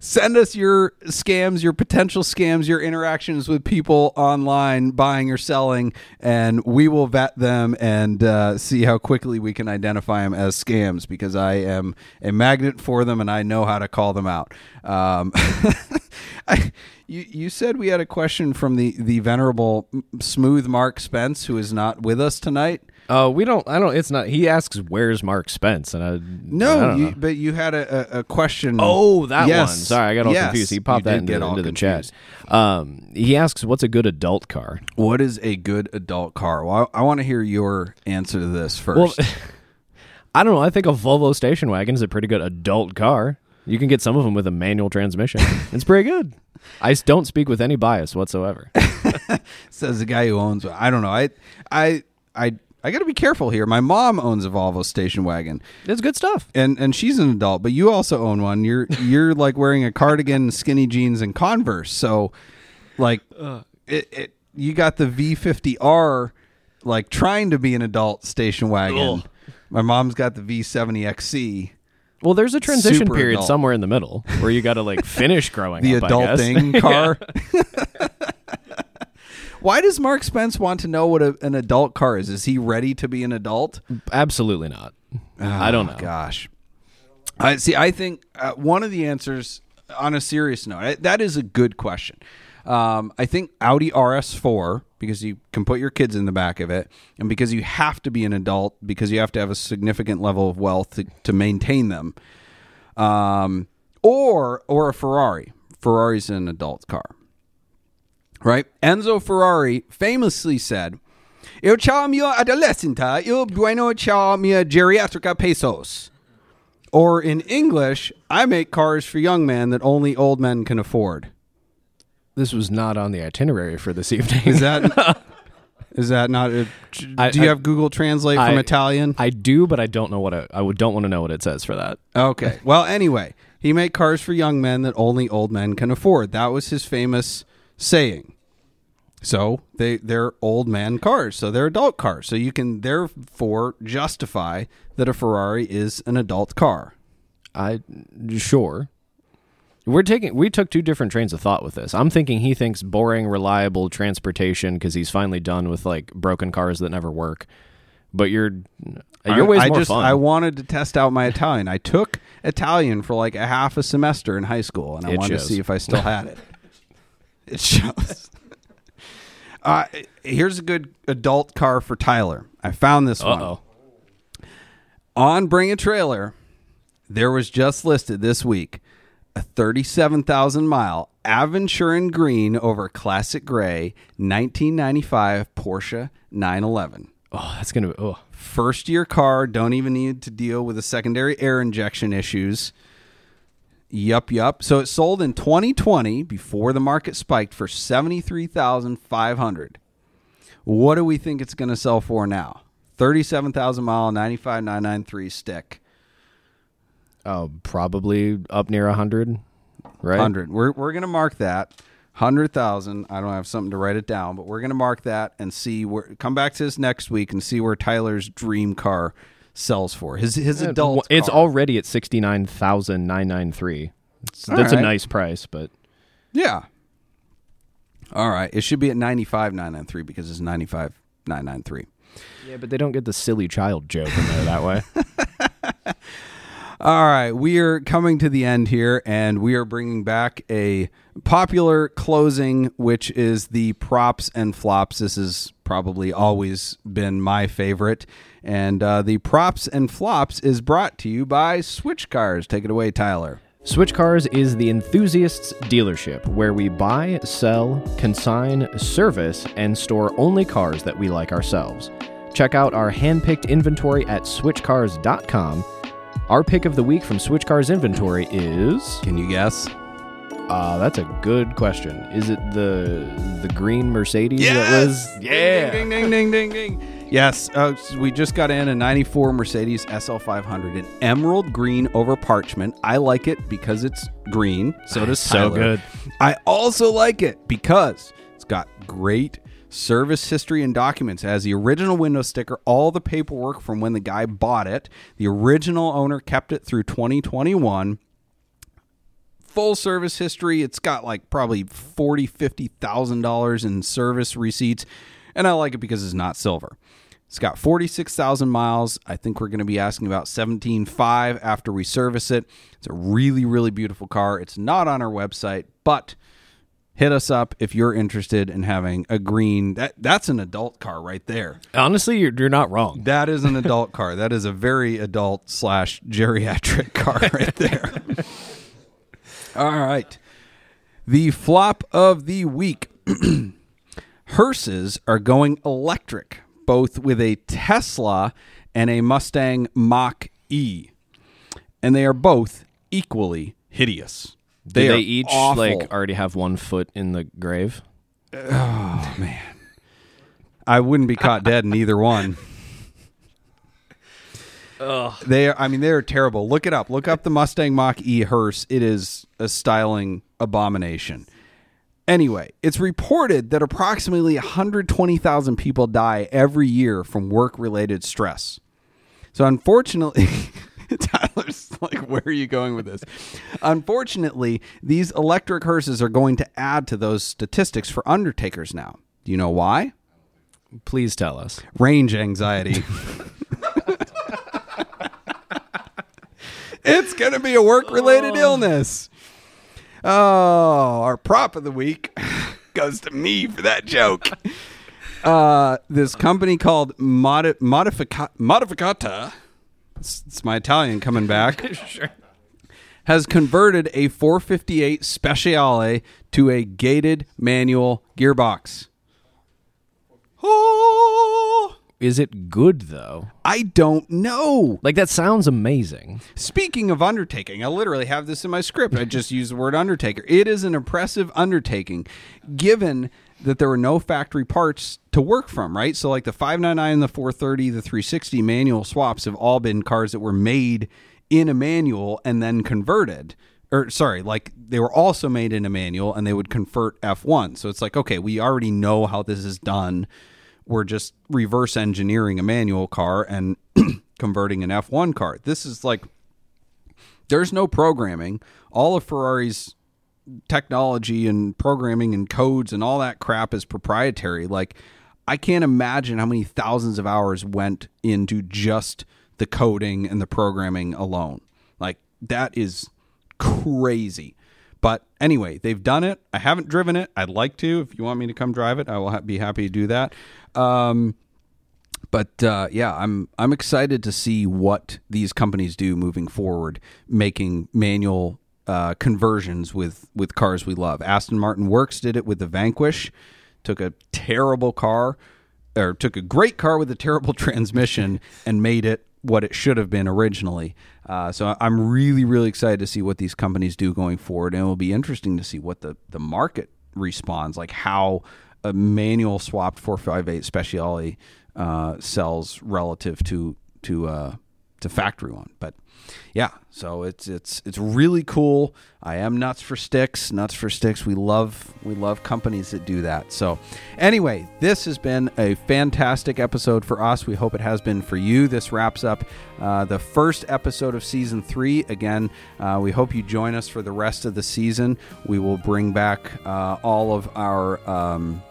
send us your scams, your potential scams, your interactions with people online buying or selling, and we will vet them and uh, see how quickly we can identify them as scams. Because I am a magnet for them and I know how to call them out. Um, I, you, you said we had a question from the, the venerable smooth Mark Spence, who is not with us tonight. Oh, we don't. I don't. It's not. He asks, "Where's Mark Spence?" And I I No, don't you, but you had a, a, question. Oh, that Yes. one. Sorry, I got all Yes, confused. He popped you that into, into the chat. Um, he asks, "What's a good adult car?" What is a good adult car? Well, I, I want to hear your answer to this first. Well, I don't know. I think a Volvo station wagon is a pretty good adult car. You can get some of them with a manual transmission. it's pretty good. I don't speak with any bias whatsoever. Says the guy who owns. one. I don't know. I I I I got to be careful here. My mom owns a Volvo station wagon, It's good stuff. and and she's an adult, but you also own one. You're you're like wearing a cardigan, skinny jeans, and Converse. So, like, uh. it, it you got the V50R, like trying to be an adult station wagon. Ugh. My mom's got the V70XC. Well, there's a transition Super period adult. somewhere in the middle where you got to like finish growing the up. I guess. adulting car. Why does Mark Spence want to know what a, an adult car is? Is he ready to be an adult? Absolutely not. I don't Oh, know. Gosh, I see. I think uh, one of the answers, on a serious note, I- that is a good question. Um, I think Audi RS4 because you can put your kids in the back of it, and because you have to be an adult because you have to have a significant level of wealth to, to maintain them. Um, or or a Ferrari. Ferrari's an adult car right? Enzo Ferrari famously said, Eu chamo mio adolescente, il bueno chamo mia geriatrica pesos. Or in English, I make cars for young men that only old men can afford. This was not on the itinerary for this evening. Is that is that not? A, do I- you I- have Google Translate from I- Italian? I do, but I don't know what I would don't want to know what it says for that. Okay. Well, anyway, he made cars for young men that only old men can afford. That was his famous saying. So they they're old man cars, so they're adult cars. So you can therefore justify that a Ferrari is an adult car. I sure. We're taking we took two different trains of thought with this. I'm thinking he thinks boring, reliable transportation because he's finally done with like broken cars that never work. But your your way's I more just fun. I wanted to test out my Italian. I took Italian for like a half a semester in high school, and I It wanted shows. to see if I still had it. it shows. Uh, here's a good adult car for Tyler. I found this uh one on Bring a Trailer. There was just listed this week a 37,000 mile Aventurine Green over Classic Gray 1995 Porsche 911. Oh, that's gonna be oh. First year car, don't even need to deal with the secondary air injection issues. Yup, yup. So it sold in 2020 before the market spiked for 73,500. What do we think it's going to sell for now? 37,000 mile 95993 stick. Oh, probably up near a hundred, right? 100. We're we're going to mark that. 100,000. I don't have something to write it down, but we're going to mark that and see where come back to this next week and see where Tyler's dream car sells for. His his adult It's car. already at sixty nine thousand nine nine three. That's a nice price, but Yeah. All right. It should be at 95,993 because it's 95,993. yeah, but they don't get the silly child joke in there that way. All right. We are coming to the end here and we are bringing back a popular closing, which is the props and flops. This has probably always been my favorite. And uh, the props and flops is brought to you by Switch Cars. Take it away, Tyler. Switch Cars is the enthusiasts dealership where we buy, sell, consign, service, and store only cars that we like ourselves. Check out our hand-picked inventory at switchcars.com. Our pick of the week from Switch Cars inventory is Can you guess? uh that's a good question. Is it the the green Mercedes that was Ding, ding, ding, ding, ding, ding. Yes, uh, we just got in a 94 Mercedes SL500 in emerald green over parchment. I like it because it's green. So does So Tyler. good. I also like it because it's got great service history and documents. Has the original window sticker, all the paperwork from when the guy bought it. The original owner kept it through 2021 full service history. It's got like probably forty, fifty thousand dollars in service receipts, and I like it because it's not silver. It's got forty six thousand miles. I think we're going to be asking about seventeen five after we service it. It's a really, really beautiful car. It's not on our website, but hit us up if you're interested in having a green. That that's an adult car right there. Honestly, you're, you're not wrong. That is an adult car. That is a very adult slash geriatric car right there. All right. The flop of the week. Hearses are going electric, both with a Tesla and a Mustang Mach E. And they are both equally hideous. They, they each awful. like already have one foot in the grave. Oh man, I wouldn't be caught dead in either one. They are, I mean, they are terrible. Look it up. Look up the Mustang Mach E hearse. It is a styling abomination. Anyway, it's reported that approximately 120,000 people die every year from work related stress. So, unfortunately, Tyler's like, where are you going with this? Unfortunately, these electric hearses are going to add to those statistics for undertakers now. Do you know why? Please tell us. range anxiety. it's going to be a work related illness. Oh, our prop of the week goes to me for that joke. Uh, this company called Modi- Modifica- Modificata, it's, it's my Italian coming back, has converted a 458 Speciale to a gated manual gearbox. Oh, Is it good though? I don't know. Like that sounds amazing. Speaking of undertaking, I literally have this in my script. I just use the word undertaker. It is an impressive undertaking, given that there were no factory parts to work from, right? So, like the 599, and the 430, the 360 manual swaps have all been cars that were made in a manual and then converted. Or, sorry, like they were also made in a manual and they would convert F1. So, it's like, okay, we already know how this is done. We're just reverse engineering a manual car and converting an F1 car. This is like there's no programming. All of Ferrari's technology and programming and codes and all that crap is proprietary. Like, I can't imagine how many thousands of hours went into just the coding and the programming alone. Like, that is crazy. But anyway, they've done it. I haven't driven it. I'd like to. If you want me to come drive it, I will ha- be happy to do that. Um, but uh, yeah, I'm I'm excited to see what these companies do moving forward, making manual uh, conversions with with cars we love. Aston Martin Works did it with the Vanquish, took a terrible car, or took a great car with a terrible transmission and made it what it should have been originally. Uh, so I'm really really excited to see what these companies do going forward, and it will be interesting to see what the the market responds, like how a manual swapped 458 Speciale uh, sells relative to to uh, to factory one. But yeah, so it's it's it's really cool. I am nuts for sticks, nuts for sticks. We love we love companies that do that. So anyway, this has been a fantastic episode for us. We hope it has been for you. This wraps up uh, the first episode of season three. Again, uh, we hope you join us for the rest of the season. We will bring back uh, all of our. Um,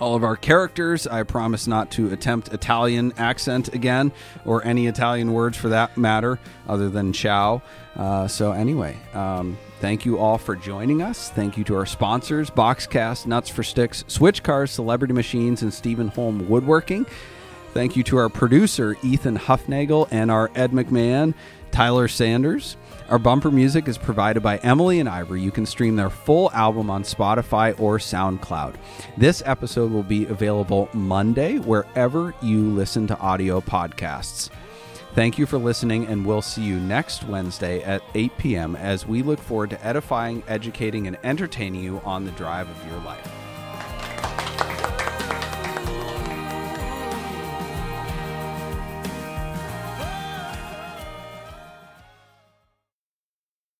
all of our characters. I promise not to attempt Italian accent again, or any Italian words for that matter, other than ciao. Uh, so, anyway, um, thank you all for joining us. Thank you to our sponsors Boxcast, Nuts for Sticks, Switch Cars, Celebrity Machines, and Stephen Holm Woodworking. Thank you to our producer, Ethan Huffnagel, and our Ed McMahon, Tyler Sanders. Our bumper music is provided by Emily and Ivory. You can stream their full album on Spotify or SoundCloud. This episode will be available Monday wherever you listen to audio podcasts. Thank you for listening, and we'll see you next Wednesday at 8 p.m. as we look forward to edifying, educating, and entertaining you on the drive of your life.